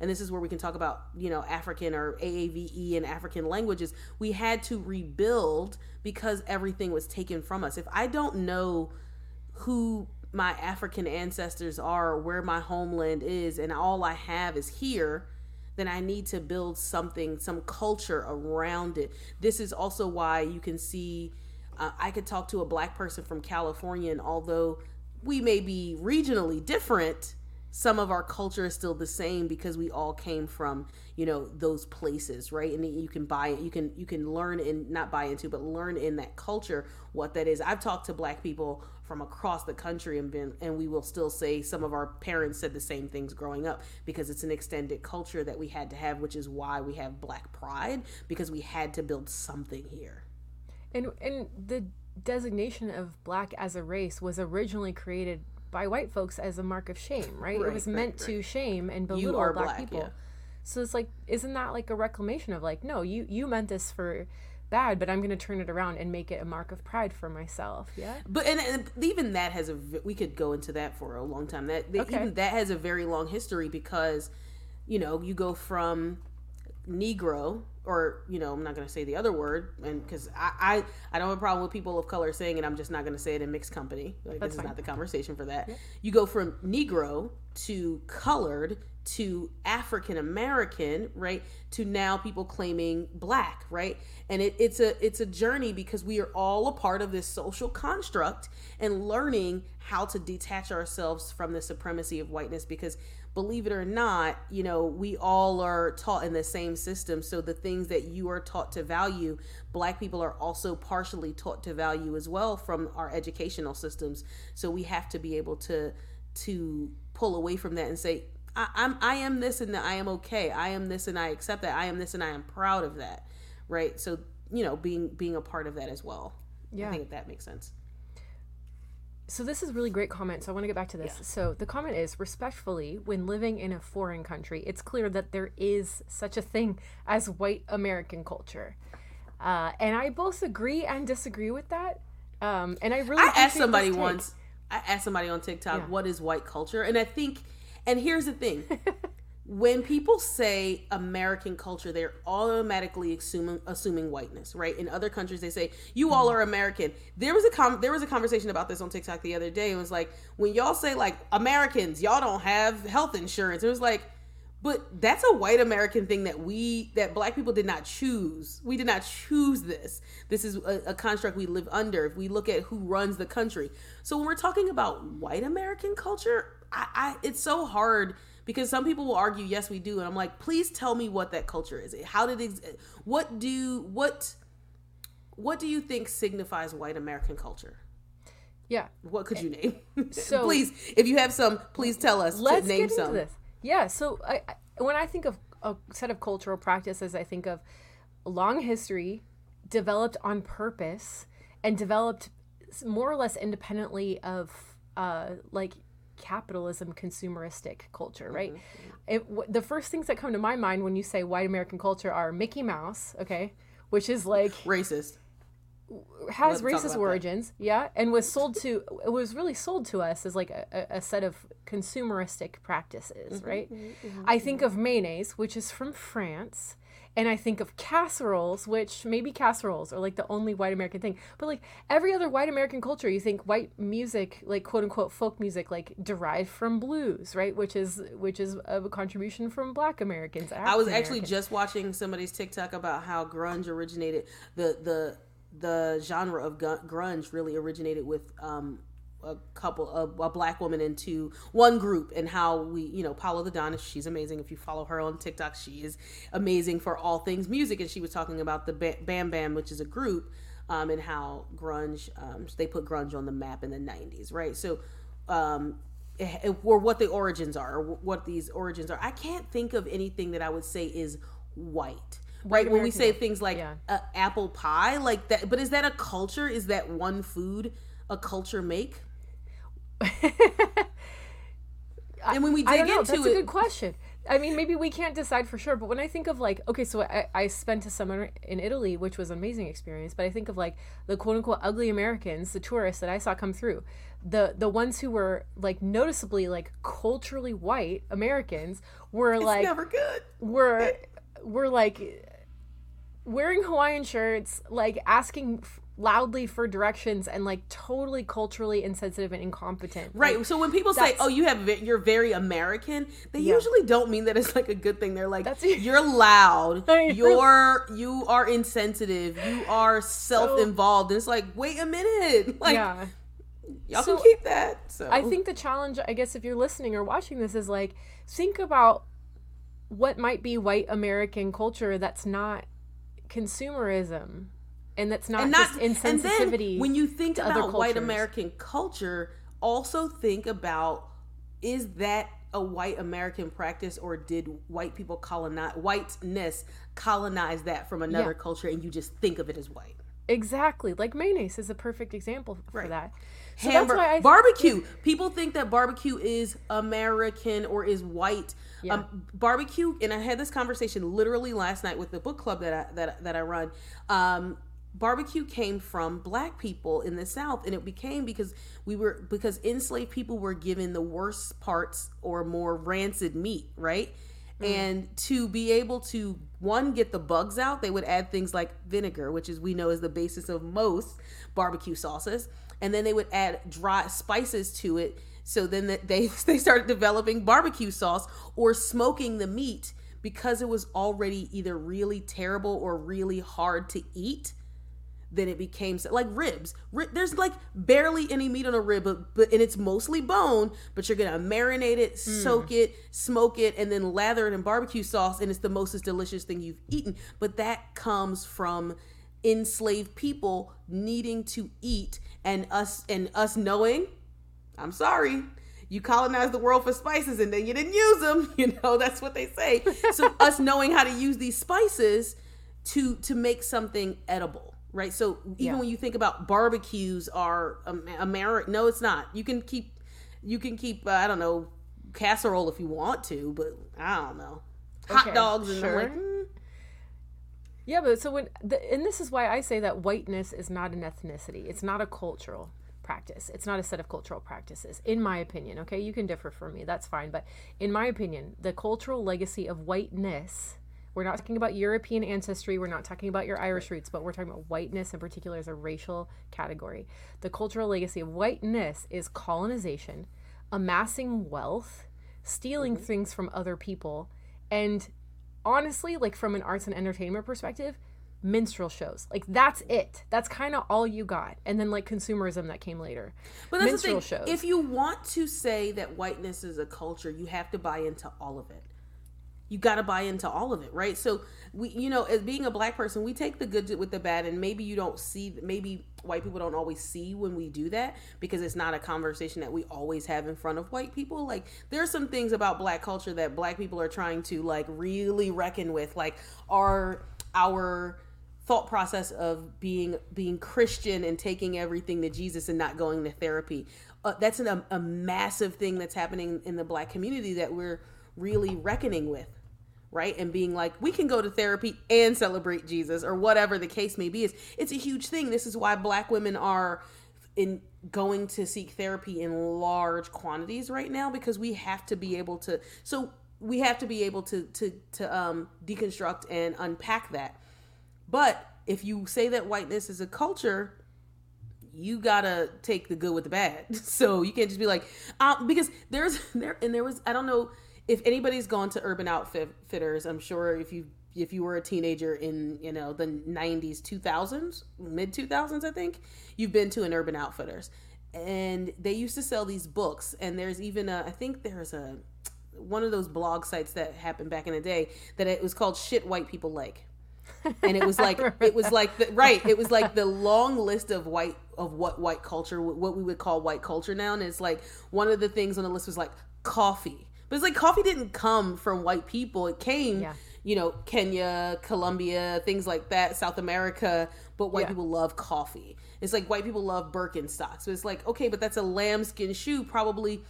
And this is where we can talk about, you know, African or AAVE and African languages. We had to rebuild because everything was taken from us. If I don't know who my African ancestors are, where my homeland is, and all I have is here, then I need to build something, some culture around it. This is also why you can see, uh, I could talk to a black person from California, and although we may be regionally different, some of our culture is still the same because we all came from you know those places right and you can buy it you can you can learn and not buy into but learn in that culture what that is i've talked to black people from across the country and been and we will still say some of our parents said the same things growing up because it's an extended culture that we had to have which is why we have black pride because we had to build something here And and the designation of black as a race was originally created by white folks as a mark of shame, right? it was right, meant to shame and belittle are black, black, people. yeah. So it's like, isn't that like a reclamation of like, no, you you meant this for bad, but I'm going to turn it around and make it a mark of pride for myself. Yeah. But and, and even that has a we could go into that for a long time. That that- Okay. even that has a very long history because you know you go from Negro or you know I'm not going to say the other word and because I, I I don't have a problem with people of color saying it. I'm just not going to say it in mixed company. Like this is not the conversation for that. You go from Negro to colored to African American, right? To now people claiming black, right? And it, it's a it's a journey because we are all a part of this social construct and learning how to detach ourselves from the supremacy of whiteness because believe it or not, you know, we all are taught in the same system. So the things that you are taught to value, black people are also partially taught to value as well from our educational systems. So we have to be able to to pull away from that and say, I, I'm I am this and I am okay. I am this and I accept that. I am this and I am proud of that. Right. So, you know, being being a part of that as well. Yeah. I think that makes sense. So this is really great comment. So I want to get back to this. So the comment is respectfully, when living in a foreign country, it's clear that there is such a thing as white American culture. Uh, and I both agree and disagree with that. Um, and I really I asked somebody once. I asked somebody on TikTok, Yeah. "What is white culture?" And I think, and here's the thing: when people say American culture, they're automatically assuming assuming whiteness, right? In other countries, they say you all Mm-hmm. are American. There was a com- there was a conversation about this on TikTok the other day. It was like when y'all say like Americans, y'all don't have health insurance. It was like. But that's a white American thing that we that black people did not choose. We did not choose this. This is a, a construct we live under. If we look at who runs the country, so when we're talking about white American culture, I, I it's so hard because some people will argue, yes, we do, and I'm like, please tell me what that culture is. How did it? What do what what do you think signifies white American culture? Yeah. What could you name? So- please, if you have some, please tell us. Let's name get into some. this. Yeah. So I, I, when I think of a set of cultural practices, I think of long history, developed on purpose, and developed more or less independently of uh, like capitalism, consumeristic culture, right? It, w- the first things that come to my mind when you say white American culture are Mickey Mouse, okay, which is like Racist. Has Let's racist about that. origins, yeah, and was sold to it was really sold to us as like a, a- set of consumeristic practices, Mm-hmm, right? Mm-hmm, mm-hmm, I mm-hmm. think of mayonnaise, which is from France, and I think of casseroles, which maybe casseroles are like the only white American thing, but like every other white American culture, you think white music, like quote unquote folk music, like derived from blues, right? Which is which is a contribution from Black Americans. I was actually just watching somebody's TikTok about how grunge originated. The the the genre of grunge really originated with um, a couple a, a black woman into one group and how we you know Paula the Don she's amazing. If you follow her on TikTok she is amazing for all things music. And she was talking about the Bam Bam which is a group um, and how grunge um, they put grunge on the map in the 90s right? So um, or what the origins are or what these origins are. I can't think of anything that I would say is white right American when we say things like yeah. uh, apple pie like that but is that a culture is that one food a culture make and when we dig into That's it, a good question. I mean, maybe we can't decide for sure, but when I think of like, okay, so I, I spent a summer in Italy, which was an amazing experience, but I think of like the quote unquote ugly Americans, the tourists that I saw come through, the the ones who were like noticeably like culturally white Americans were it's like never good. Were were like wearing Hawaiian shirts, like asking loudly for directions and like totally culturally insensitive and incompetent. Right. Like, so when people say, "Oh, you have you're very American," they yeah. usually don't mean that it's like a good thing. They're like, that's, "You're loud. you're you are insensitive. You are self-involved." So, and it's like, "Wait a minute." Like yeah. Y'all so, can keep that. So I think the challenge, I guess, if you're listening or watching this, is like think about what might be white American culture that's not consumerism and that's not, and not just insensitivity. when you think about white American culture, also think about is that a white American practice or did white people colonize whiteness colonize that from another yeah. culture and you just think of it as white? Exactly. Like mayonnaise is a perfect example for right. that. So Hamburg- barbecue. People think that barbecue is American or is white. Yeah. Um, barbecue, and I had this conversation literally last night with the book club that I, that that I run. Um, barbecue came from black people in the south and it became because we were because enslaved people were given the worst parts or more rancid meat right mm. and to be able to one get the bugs out they would add things like vinegar which is we know is the basis of most barbecue sauces and then they would add dry spices to it so then they they started developing barbecue sauce or smoking the meat because it was already either really terrible or really hard to eat then it became like ribs. There's like barely any meat on a rib, but, but and it's mostly bone. But you're gonna marinate it, mm. soak it, smoke it, and then lather it in barbecue sauce, and it's the most delicious thing you've eaten. But that comes from enslaved people needing to eat, and us and us knowing. I'm sorry, you colonized the world for spices and then you didn't use them. You know that's what they say. So us knowing how to use these spices to to make something edible right? So even yeah. when you think about barbecues are um, American, no, it's not. You can keep, you can keep, uh, I don't know, casserole if you want to, but I don't know, hot okay, dogs and sure. like. Mm. Yeah, but so when the, and this is why I say that whiteness is not an ethnicity. It's not a cultural practice. It's not a set of cultural practices, in my opinion. Okay, you can differ from me. That's fine. But in my opinion, the cultural legacy of whiteness we're not talking about European ancestry. We're not talking about your Irish roots, but we're talking about whiteness in particular as a racial category. The cultural legacy of whiteness is colonization, amassing wealth, stealing mm-hmm. things from other people, and honestly, like from an arts and entertainment perspective, minstrel shows. Like that's it. That's kind of all you got. And then like consumerism that came later. But that's minstrel the thing. shows. If you want to say that whiteness is a culture, you have to buy into all of it you got to buy into all of it right so we you know as being a black person we take the good with the bad and maybe you don't see maybe white people don't always see when we do that because it's not a conversation that we always have in front of white people like there are some things about black culture that black people are trying to like really reckon with like are our thought process of being being christian and taking everything to jesus and not going to therapy uh, that's an, a, a massive thing that's happening in the black community that we're really reckoning with right? And being like, we can go to therapy and celebrate Jesus or whatever the case may be. Is it's a huge thing. This is why black women are in going to seek therapy in large quantities right now because we have to be able to so we have to be able to to to um, deconstruct and unpack that. But if you say that whiteness is a culture, you gotta take the good with the bad. So you can't just be like, um, because there's there and there was I don't know if anybody's gone to Urban Outfitters. I'm sure if you if you were a teenager in you know the 90s 2000s mid 2000s i think you've been to an urban outfitters and they used to sell these books and there's even a i think there's a one of those blog sites that happened back in the day that it was called shit white people like and it was like it was like the, right it was like the long list of white of what white culture what we would call white culture now. And it's like one of the things on the list was like coffee. But it's like coffee didn't come from white people. It came yeah. you know kenya colombia things like that south america. But white yeah. people love coffee. It's like white people love birkenstocks. So it's like okay but that's a lambskin shoe probably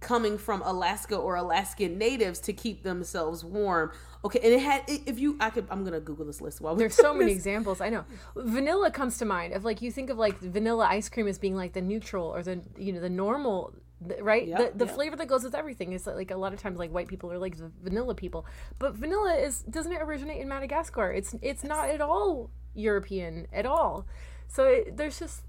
coming from Alaska or Alaskan natives to keep themselves warm. Okay, and it had if you I could I'm gonna Google this list while there's so many examples. I know vanilla comes to mind. Of like you think of like vanilla ice cream as being like the neutral or the you know the normal right yep, the, the yep. flavor that goes with everything is like a lot of times like white people are like vanilla people but vanilla is doesn't it originate in madagascar it's it's not at all european at all so it, there's just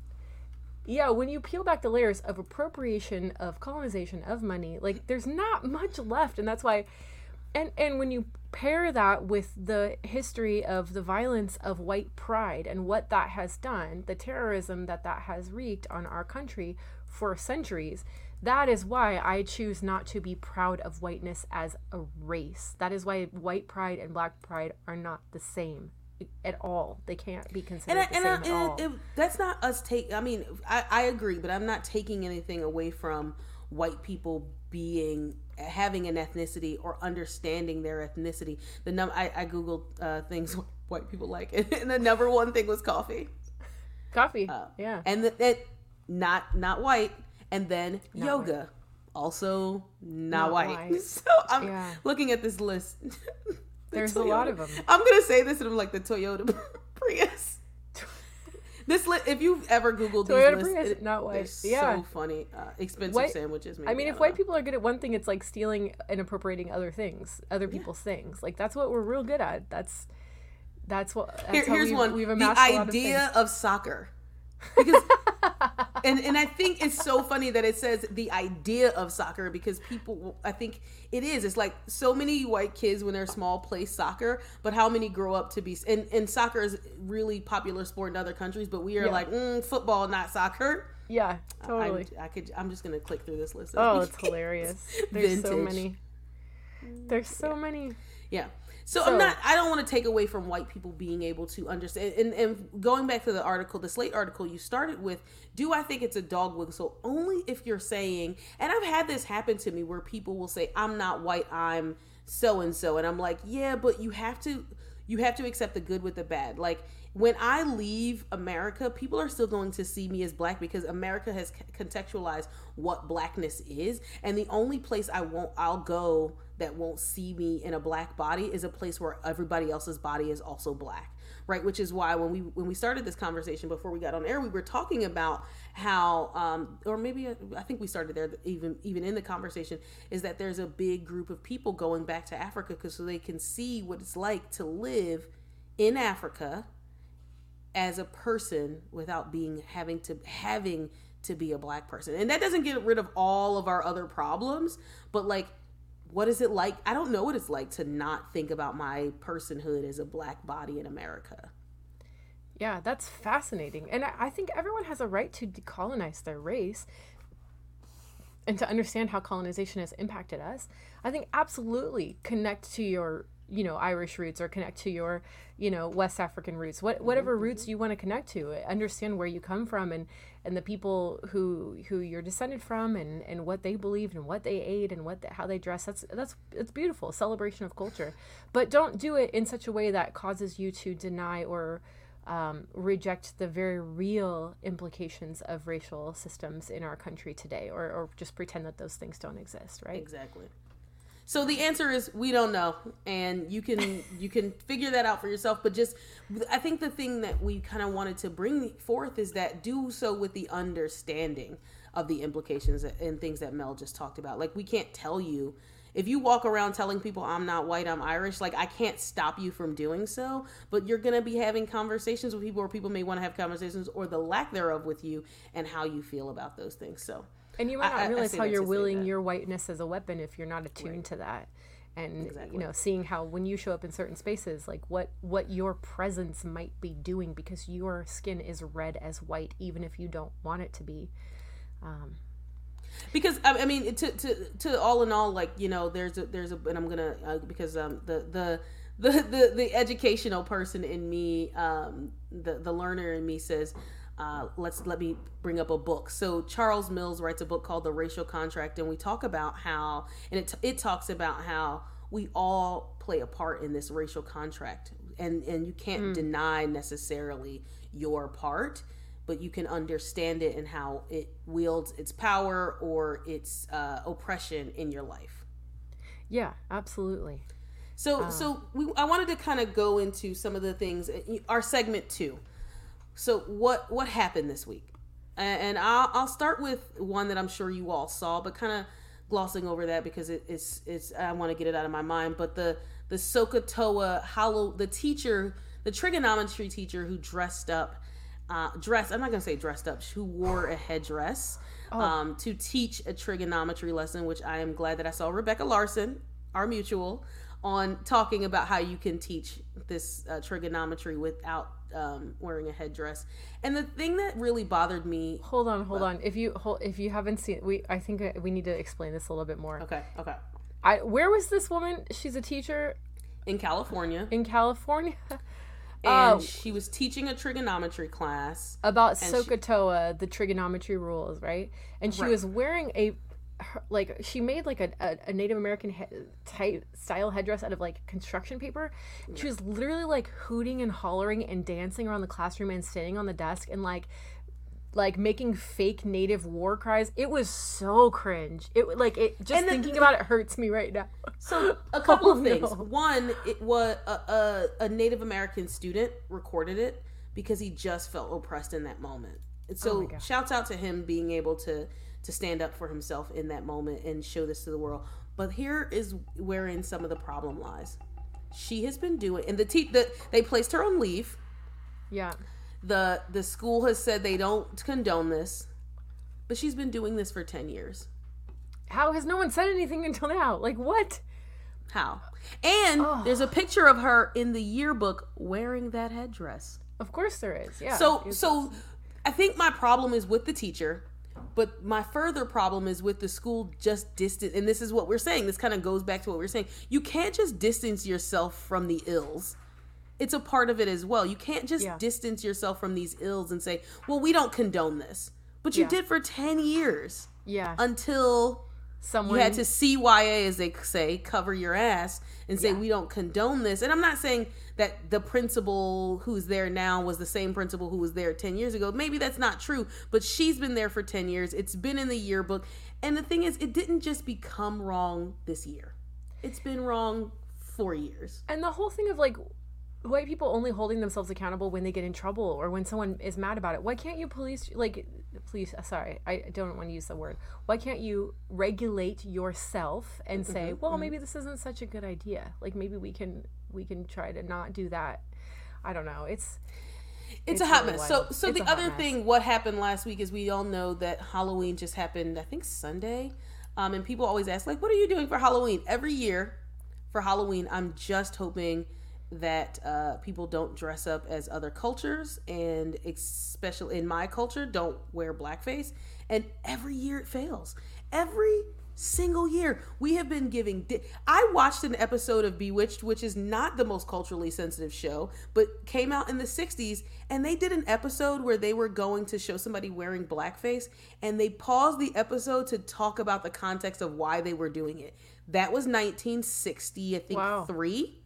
yeah, when you peel back the layers of appropriation, of colonization, of money, like there's not much left. And that's why, and, and when you pair that with the history of the violence of white pride and what that has done, the terrorism that that has wreaked on our country for centuries, that is why I choose not to be proud of whiteness as a race. That is why white pride and black pride are not the same at all. They can't be considered and, I, the and, same I, and it, that's not us take. I mean, I, I agree, but I'm not taking anything away from white people being having an ethnicity or understanding their ethnicity. The num I, I googled uh, things white people like, and the number one thing was coffee. Coffee, uh, yeah, and the, it not not white, and then not yoga. White. Also, not, not white. white. So I'm yeah. looking at this list. There's Toyota. a lot of them. I'm gonna say this and I'm like the Toyota Prius. This li- if you've ever googled Toyota these lists, Prius, not white. Yeah, so funny. Uh, expensive white, sandwiches. Maybe, I mean, I if white know. people are good at one thing, it's like stealing and appropriating other things, other people's yeah. things. Like that's what we're real good at. That's that's what. That's Here, here's we've, one. We've the idea of, of soccer. Because and and I think it's so funny that it says the idea of soccer because people I think it is. It's like so many white kids when they're small play soccer but how many grow up to be and and soccer is really popular sport in other countries but we are yeah. like mm, football not soccer. Yeah totally. I, I, could I'm just gonna click through this list. Oh it's hilarious. There's Vintage. so many. There's so yeah. many. Yeah so, so, I'm not. I don't want to take away from white people being able to understand. And, and going back to the article, the Slate article you started with, do I think it's a dog whistle? Only if you're saying, and I've had this happen to me where people will say, "I'm not white. I'm so and so," and I'm like, "Yeah, but you have to." You have to accept the good with the bad. Like when I leave America, people are still going to see me as black because America has contextualized what blackness is, and the only place I won't I'll go that won't see me in a black body is a place where everybody else's body is also black right? Which is why when we when we started this conversation before we got on air we were talking about how um or maybe i think we started there even even in the conversation is that there's a big group of people going back to africa because so they can see what it's like to live in africa as a person without being having to having to be a black person and that doesn't get rid of all of our other problems but like what is it like? I don't know what it's like to not think about my personhood as a black body in America. Yeah, that's fascinating. And I think everyone has a right to decolonize their race and to understand how colonization has impacted us. I think absolutely connect to your you know irish roots or connect to your you know west african roots what, whatever mm-hmm. roots you want to connect to understand where you come from and and the people who who you're descended from and and what they believed and what they ate and what the, how they dress that's that's it's beautiful celebration of culture. But don't do it in such a way that causes you to deny or um, reject the very real implications of racial systems in our country today or, or just pretend that those things don't exist right? Exactly so the answer is we don't know, and you can you can figure that out for yourself. But just I think the thing that we kind of wanted to bring forth is that do so with the understanding of the implications and things that Mel just talked about. Like we can't tell you if you walk around telling people I'm not white, I'm Irish, like I can't stop you from doing so, but you're going to be having conversations with people or people may want to have conversations or the lack thereof with you and how you feel about those things. So and you might not I- I realize say how you're willing your whiteness as a weapon if you're not attuned Right. to that. And Exactly. you know, seeing how when you show up in certain spaces, like what what your presence might be doing because your skin is read as white, even if you don't want it to be. because I I mean to to to all in all like you know there's a there's a and I'm gonna uh, because um the the the the the educational person in me um the the learner in me says uh, let's let me bring up a book. So Charles Mills writes a book called The Racial Contract, and we talk about how, and it it talks about how we all play a part in this racial contract, and and you can't deny necessarily your part, but you can understand it and how it wields its power or its uh, oppression in your life. Yeah, absolutely. So, so we, I wanted to kind of go into some of the things. uh, Our segment two. So, what what happened this week? And I'll, I'll start with one that I'm sure you all saw, but kind of glossing over that because it, it's it's I want to get it out of my mind. But the the SOHCAHTOA Hollow the teacher the trigonometry teacher who dressed up uh, dressed I'm not gonna say dressed up who wore a headdress um, to teach a trigonometry lesson, which I am glad that I saw Rebecca Larson, our mutual, on talking about how you can teach this uh, trigonometry without um, wearing a headdress. And the thing that really bothered me. Hold on, hold on. If you hold, if you haven't seen, we I think uh, we need to explain this a little bit more. Okay, okay. I where was this woman? She's a teacher In California, in California and Oh. she was teaching a trigonometry class. about she- SOHCAHTOA, the trigonometry rules, right? And she Right. was wearing a her, like she made like a, a, Native American he- type style headdress out of like construction paper. She was literally like hooting and hollering and dancing around the classroom and standing on the desk and like like making fake native war cries. It was so cringe. It like it just And the- thinking about it hurts me right now. So a couple Oh, of things. no. One, it was a, a, a Native American student recorded it because he just felt oppressed in that moment. And Oh so gosh. shouts out to him being able to to stand up for himself in that moment and show this to the world. But here is wherein some of the problem lies. She has been doing, and the te- the they placed her on leave. Yeah. the The school has said they don't condone this, but she's been doing this for ten years. How has no one said anything until now? Like what? How? And Oh. there's a picture of her in the yearbook wearing that headdress. Of course there is. Yeah. So so I think my problem is with the teacher, but my further problem is with the school just distance and this is what we're saying. This kind of goes back to what we're saying. You can't just distance yourself from the ills. It's a part of it as well. You can't just Yeah. distance yourself from these ills and say, "Well, we don't condone this." But you Yeah. did for 10 years yeah. until Someone you had to CYA, as they say, cover your ass and say, Yeah. we don't condone this. And I'm not saying that the principal who's there now was the same principal who was there 10 years ago. Maybe that's not true, but she's been there for 10 years. It's been in the yearbook. And the thing is, it didn't just become wrong this year, it's been wrong for years. And the whole thing of like white people only holding themselves accountable when they get in trouble or when someone is mad about it. Why can't you police like police sorry, I don't want to use the word. Why can't you regulate yourself and say, Mm-hmm, "Well, maybe this isn't such a good idea. Like maybe we can we can try to not do that." I don't know. It's It's, It's a hot really mess. So, so It's the other mess. thing, what happened last week is we all know that Halloween just happened. I think Sunday, um, and people always ask, like, "What are you doing for Halloween?" Every year for Halloween, I'm just hoping that uh, people don't dress up as other cultures, and especially in my culture, don't wear blackface. And every year it fails. Every single year we have been giving di- i watched an episode of bewitched which is not the most culturally sensitive show but came out in the 60s and they did an episode where they were going to show somebody wearing blackface and they paused the episode to talk about the context of why they were doing it that was 1960 i think Wow. 3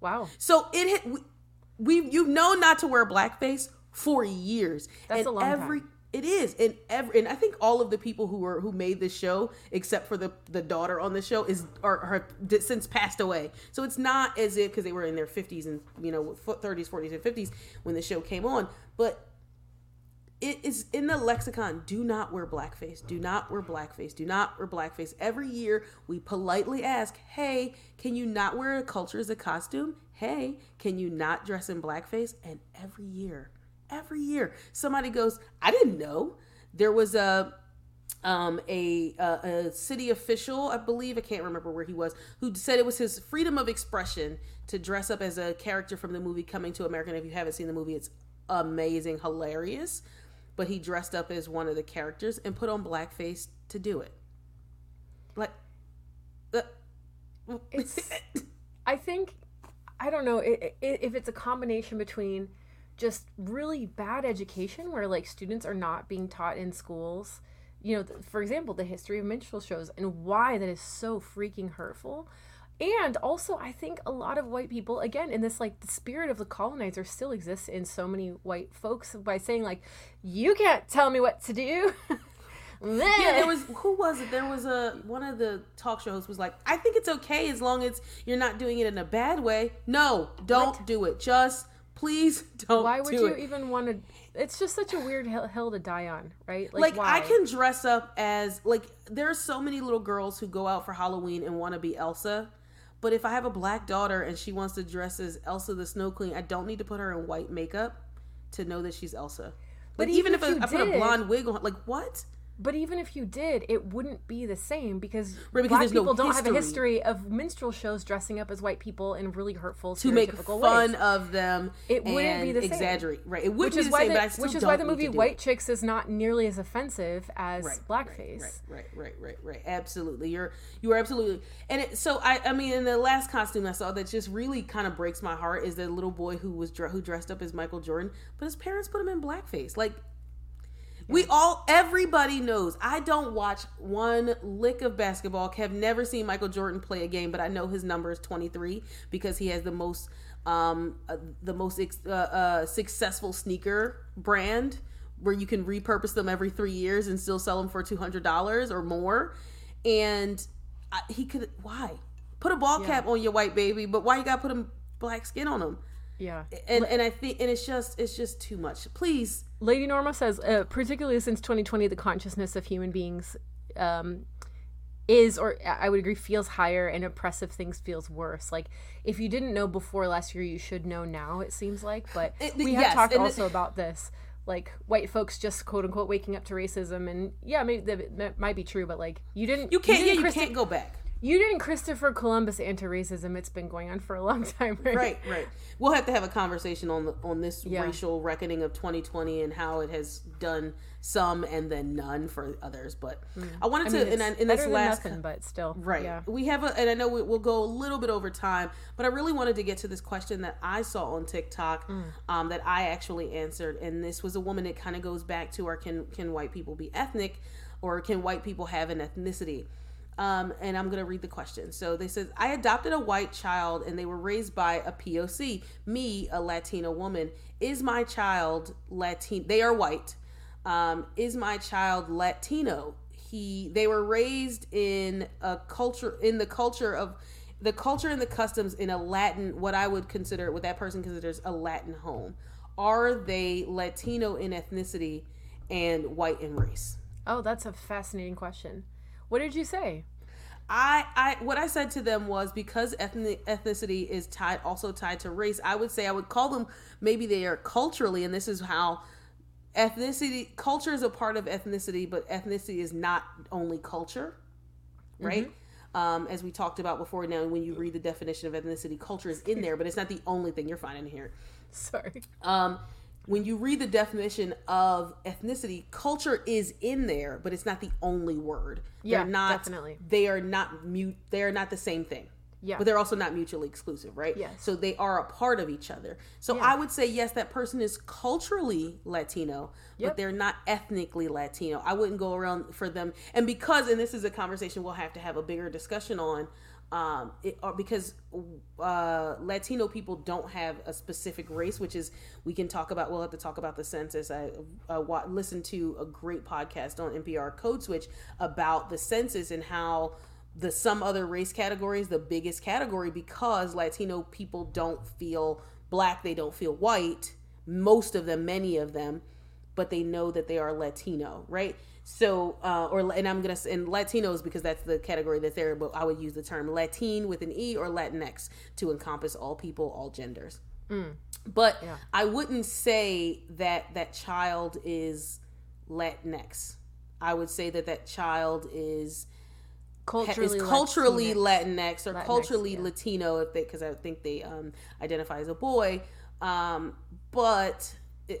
wow. so it hit we, we you know not to wear blackface for years. That's and a long every time. it is. And every and I think all of the people who were who made this show, except for the the daughter on the show, is are, are since passed away. So it's not as if because they were in their fifties and you know thirties, forties, and fifties when the show came on, but it is in the lexicon do not wear blackface do not wear blackface do not wear blackface every year we politely ask hey can you not wear a culture as a costume hey can you not dress in blackface and every year every year somebody goes i didn't know there was a um, a, a, a city official, I believe, I can't remember where he was, who said it was his freedom of expression to dress up as a character from the movie Coming to America. And if you haven't seen the movie, it's amazing, hilarious. But he dressed up as one of the characters and put on blackface to do it. Like, uh, it's. I think, I don't know it, it, if it's a combination between just really bad education where like students are not being taught in schools you know, for example, the history of minstrel shows and why that is so freaking hurtful. And also, I think a lot of white people, again, in this like the spirit of the colonizer, still exists in so many white folks by saying like, "You can't tell me what to do." yeah, there was who was it? There was a one of the talk shows was like, "I think it's okay as long as you're not doing it in a bad way." No, don't what? do it. Just please don't. Why would do you it. even want to? It's just such a weird hill, to die on, right? Like, like I can dress up as like there are so many little girls who go out for Halloween and want to be Elsa. But if I have a black daughter and she wants to dress as Elsa the Snow Queen, I don't need to put her in white makeup to know that she's Elsa. Like but even, even if, if I, I put a blonde wig on, like what? But even if you did, it wouldn't be the same because, right, because black people no don't have a history of minstrel shows dressing up as white people in really hurtful, to make fun ways. of them. It wouldn't be the same. Exaggerate, right? It wouldn't which be the same. The, which is why the movie White it. Chicks is not nearly as offensive as right, blackface. Right, right, right, right, right, Absolutely, you're you are absolutely. And it, so I, I mean, in the last costume I saw that just really kind of breaks my heart is the little boy who was who dressed up as Michael Jordan, but his parents put him in blackface, like we all, everybody knows. I don't watch one lick of basketball. Have never seen Michael Jordan play a game, but I know his number is 23 because he has the most, um, uh, the most uh, uh, successful sneaker brand where you can repurpose them every three years and still sell them for $200 or more. And I, he could, why? Put a ball yeah. cap on your white baby, but why you gotta put a black skin on them? Yeah. And and I think and it's just it's just too much. Please. Lady Norma says, uh, particularly since 2020, the consciousness of human beings um, is, or I would agree, feels higher, and oppressive things feels worse. Like if you didn't know before last year, you should know now. It seems like, but it, we have yes, talked also about this. Like white folks just quote unquote waking up to racism, and yeah, maybe that might be true, but like you didn't. You can't. You didn't yeah, you can't go back. You didn't Christopher Columbus anti-racism. It's been going on for a long time, right? Right, right. We'll have to have a conversation on the, on this yeah. racial reckoning of 2020 and how it has done some and then none for others. But mm. I wanted I mean, to, in, in this last, nothing, but still, right? Yeah. We have a, and I know we, will go a little bit over time, but I really wanted to get to this question that I saw on TikTok, mm. um, that I actually answered, and this was a woman It kind of goes back to, our can can white people be ethnic, or can white people have an ethnicity? Um, and I'm going to read the question. So they said, I adopted a white child and they were raised by a POC, me, a Latina woman. Is my child Latino? They are white. Um, is my child Latino? He, they were raised in a culture, in the culture of, the culture and the customs in a Latin, what I would consider, what that person considers a Latin home. Are they Latino in ethnicity and white in race? Oh, that's a fascinating question. What did you say? I, I what I said to them was because ethnic ethnicity is tied also tied to race. I would say I would call them maybe they are culturally, and this is how ethnicity culture is a part of ethnicity, but ethnicity is not only culture, right? Mm-hmm. Um, as we talked about before. Now, when you read the definition of ethnicity, culture is in there, but it's not the only thing you're finding here. Sorry. Um, when you read the definition of ethnicity, culture is in there, but it's not the only word. Yeah, they're not, definitely. They are not mute. They are not the same thing. Yeah. But they're also not mutually exclusive, right? Yes. So they are a part of each other. So yeah. I would say yes, that person is culturally Latino, yep. but they're not ethnically Latino. I wouldn't go around for them. And because, and this is a conversation we'll have to have a bigger discussion on, um, it, or because uh, Latino people don't have a specific race, which is we can talk about. We'll have to talk about the census. I uh, listened to a great podcast on NPR Code Switch about the census and how the some other race categories the biggest category because Latino people don't feel black, they don't feel white. Most of them, many of them, but they know that they are Latino, right? So, uh, or and I'm gonna and Latinos because that's the category that's there, but I would use the term Latin with an e or Latinx to encompass all people, all genders. Mm. But yeah. I wouldn't say that that child is Latinx. I would say that that child is culturally is culturally Latinx, or Latinx, culturally yeah. Latino if they because I think they um, identify as a boy. Um, but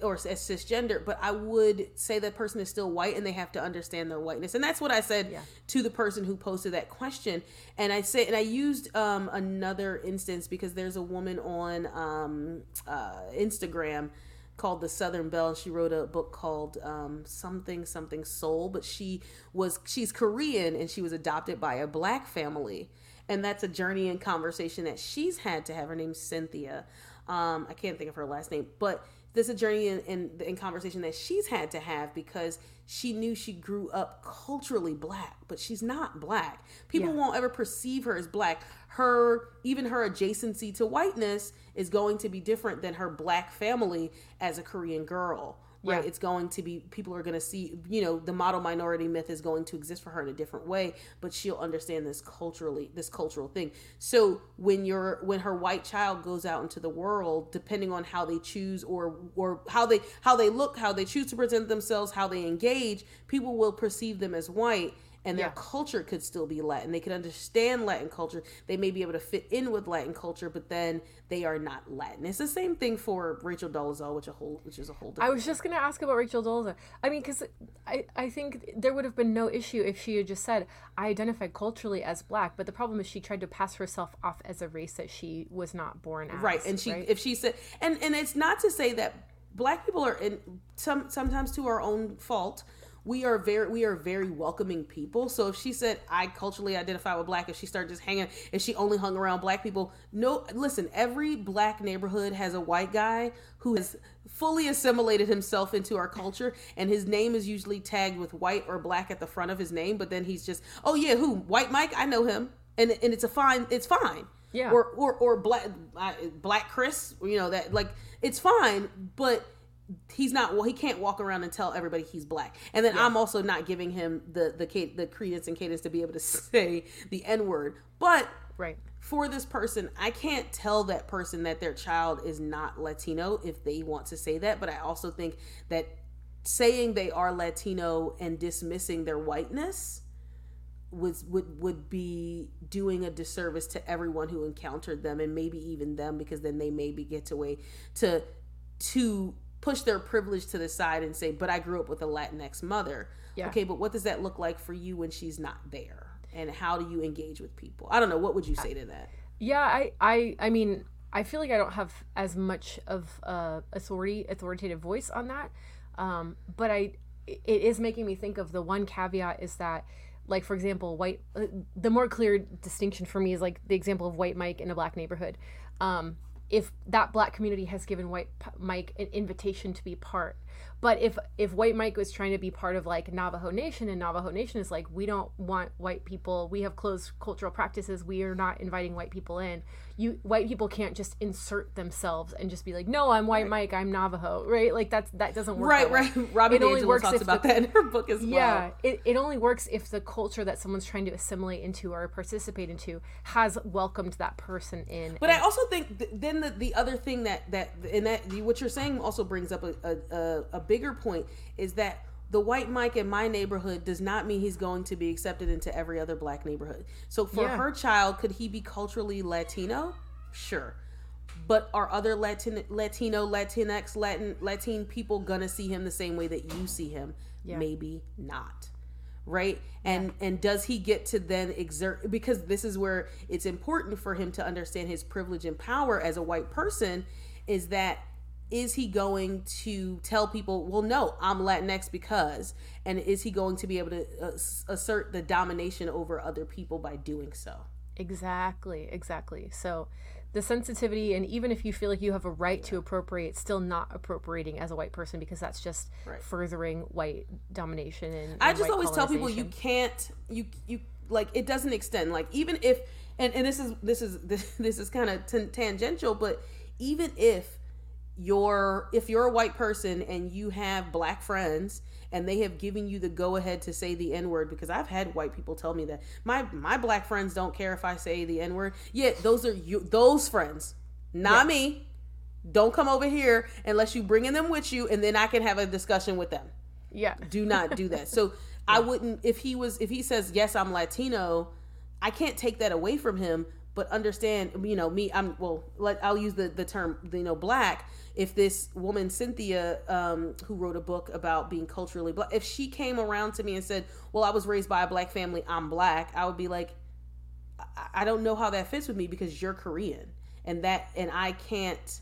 or as cisgender, but I would say that person is still white and they have to understand their whiteness. And that's what I said yeah. to the person who posted that question. And I say, and I used um, another instance because there's a woman on um, uh, Instagram called the Southern Belle. She wrote a book called um, something something soul, but she was she's Korean and she was adopted by a black family. And that's a journey and conversation that she's had to have. Her name's Cynthia. Um, I can't think of her last name, but this is a journey in, in, in conversation that she's had to have because she knew she grew up culturally black, but she's not black. People yeah. won't ever perceive her as black. Her even her adjacency to whiteness is going to be different than her black family as a Korean girl right? Yeah. It's going to be people are going to see, you know, the model minority myth is going to exist for her in a different way, but she'll understand this culturally, this cultural thing. So when you're when her white child goes out into the world, depending on how they choose or or how they how they look, how they choose to present themselves, how they engage, people will perceive them as white and their yeah. culture could still be Latin. They could understand Latin culture. They may be able to fit in with Latin culture, but then they are not Latin. It's the same thing for Rachel Dolezal, which a whole which is a whole. Thing I was just gonna ask about Rachel Dolezal. I mean, because I I think there would have been no issue if she had just said I identify culturally as black, but the problem is she tried to pass herself off as a race that she was not born as. Right, and she right? if she said and and it's not to say that black people are in some sometimes to our own fault we are very we are very welcoming people. So if she said I culturally identify with black, if she started just hanging, if she only hung around black people, no, listen, every black neighborhood has a white guy who has fully assimilated himself into our culture, and his name is usually tagged with white or black at the front of his name. But then he's just, oh yeah, who white Mike? I know him, and and it's a fine, it's fine. Yeah. Or or or black uh, black Chris, you know that like it's fine, but he's not well he can't walk around and tell everybody he's black. And then yeah. i'm also not giving him the the the credence and cadence to be able to say the n word. But right. for this person i can't tell that person that their child is not latino if they want to say that. But i also think that saying they are latino and dismissing their whiteness was would would be doing a disservice to everyone who encountered them and maybe even them because then they maybe get away to to push their privilege to the side and say, but I grew up with a Latinx mother. Yeah. Okay, but what does that look like for you when she's not there? And how do you engage with people? I don't know. What would you say to that? Yeah, I, I, I mean, I feel like I don't have as much of uh, authority, authoritative voice on that. Um, but I, it is making me think of the one caveat is that, like for example, white. Uh, the more clear distinction for me is like the example of white Mike in a black neighborhood. Um, if that black community has given white mike an invitation to be part. But if if white mike was trying to be part of like navajo nation and navajo nation is like we don't want white people we have closed cultural practices we are not inviting white people in you white people can't just insert themselves and just be like no i'm white right. mike i'm navajo right? Like that's that doesn't work right right. Robin only works talks about the, that in her book as well. yeah it, it only works if the culture that someone's trying to assimilate into or participate into has welcomed that person in but i also think th- then the, the other thing that that and that what you're saying also brings up a, a, a bigger point is that the white Mike in my neighborhood does not mean he's going to be accepted into every other black neighborhood. So for yeah. her child, could he be culturally Latino? Sure. But are other Latin, Latino, Latinx, Latin, Latin people gonna see him the same way that you see him? Yeah. Maybe not. Right? And yeah. and does he get to then exert because this is where it's important for him to understand his privilege and power as a white person is that is he going to tell people, well, no, I'm Latinx because, and is he going to be able to uh, assert the domination over other people by doing so? Exactly, exactly. So the sensitivity, and even if you feel like you have a right yeah. to appropriate, still not appropriating as a white person because that's just right. furthering white domination. And, and I just always tell people you can't, you, you, like, it doesn't extend. Like, even if, and, and this is, this is, this, this is kind of t- tangential, but even if you're if you're a white person and you have black friends and they have given you the go ahead to say the n word because I've had white people tell me that my my black friends don't care if I say the n word. Yeah, those are you those friends, not yeah. me. Don't come over here unless you bringing them with you, and then I can have a discussion with them. Yeah, do not do that. So I wouldn't if he was if he says yes I'm Latino, I can't take that away from him. But understand, you know, me. I'm well. Let I'll use the the term, you know, black if this woman Cynthia, um, who wrote a book about being culturally black, if she came around to me and said, "Well, I was raised by a black family, I'm black," I would be like, I, I don't know how that fits with me because you're Korean, and that, and I can't.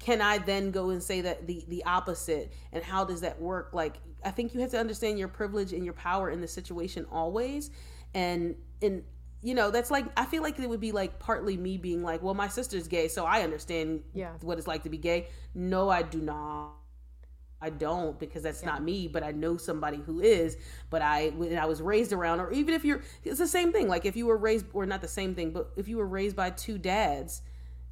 Can I then go and say that the the opposite? And how does that work? Like, I think you have to understand your privilege and your power in the situation always, and and you know, that's like I feel like it would be like partly me being like, well, my sister's gay, so I understand yeah. what it's like to be gay. No, I do not. I don't because that's yeah. not me, but I know somebody who is. But I when I was raised around, or even if you're, it's the same thing. Like if you were raised, or not the same thing, but if you were raised by two dads,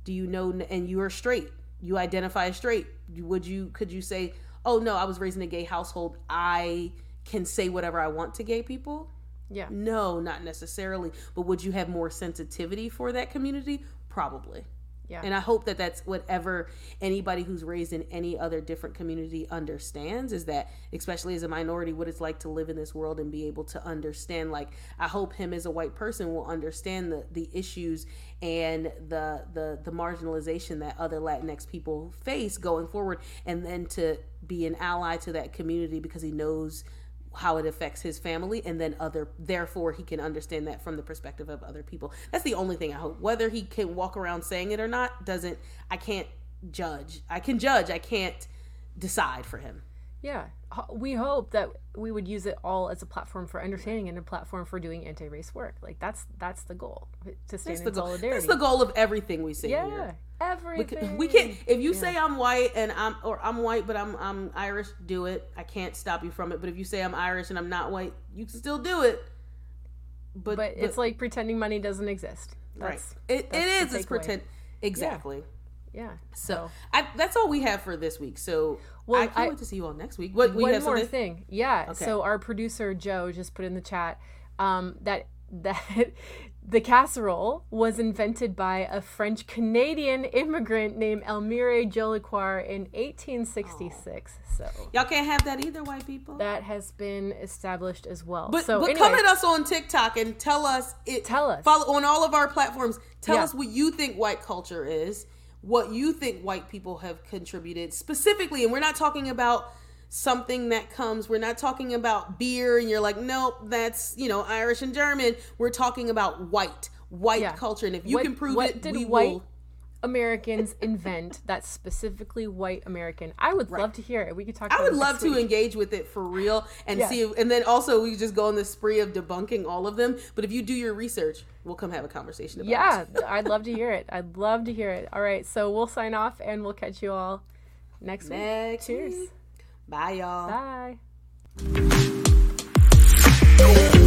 do you know? And you are straight, you identify as straight. Would you? Could you say, oh no, I was raised in a gay household. I can say whatever I want to gay people. Yeah. No, not necessarily. But would you have more sensitivity for that community? Probably. Yeah. And I hope that that's whatever anybody who's raised in any other different community understands is that, especially as a minority, what it's like to live in this world and be able to understand. Like, I hope him as a white person will understand the, the issues and the, the the marginalization that other Latinx people face going forward, and then to be an ally to that community because he knows how it affects his family and then other therefore he can understand that from the perspective of other people. That's the only thing i hope. Whether he can walk around saying it or not doesn't i can't judge. I can judge. I can't decide for him. Yeah. We hope that we would use it all as a platform for understanding and a platform for doing anti-race work. Like that's that's the goal to stand that's in the goal. solidarity. that's the goal of everything we say yeah. here. Everything we, can, not if you yeah. say i'm white and i'm or i'm white but i'm i'm irish do it i can't stop you from it but if you say i'm irish and i'm not white you can still do it but but, but it's like pretending money doesn't exist that's, right it, it is it's pretend exactly yeah. Yeah. So, so I, that's all we have for this week. So well, I can't I, wait to see you all next week. What one more something? thing? Yeah. Okay. So our producer Joe just put in the chat um, that that the casserole was invented by a French Canadian immigrant named Elmire Jolicoeur in 1866. Oh. So y'all can't have that either, white people. That has been established as well. But, so but anyway, come at us on TikTok and tell us it. Tell us follow on all of our platforms. Tell yeah. us what you think white culture is what you think white people have contributed specifically and we're not talking about something that comes we're not talking about beer and you're like nope that's you know irish and german we're talking about white white yeah. culture and if you what, can prove what it did we white will Americans invent that's specifically white American? I would right. love to hear it. We could talk. I would love to engage with it for real and yeah. see, if, and then also we just go on the spree of debunking all of them. But if you do your research, we'll come have a conversation about yeah, it. Yeah, I'd love to hear it. I'd love to hear it. All right, so we'll sign off and we'll catch you all next, next week. Cheers. Bye, y'all. Bye.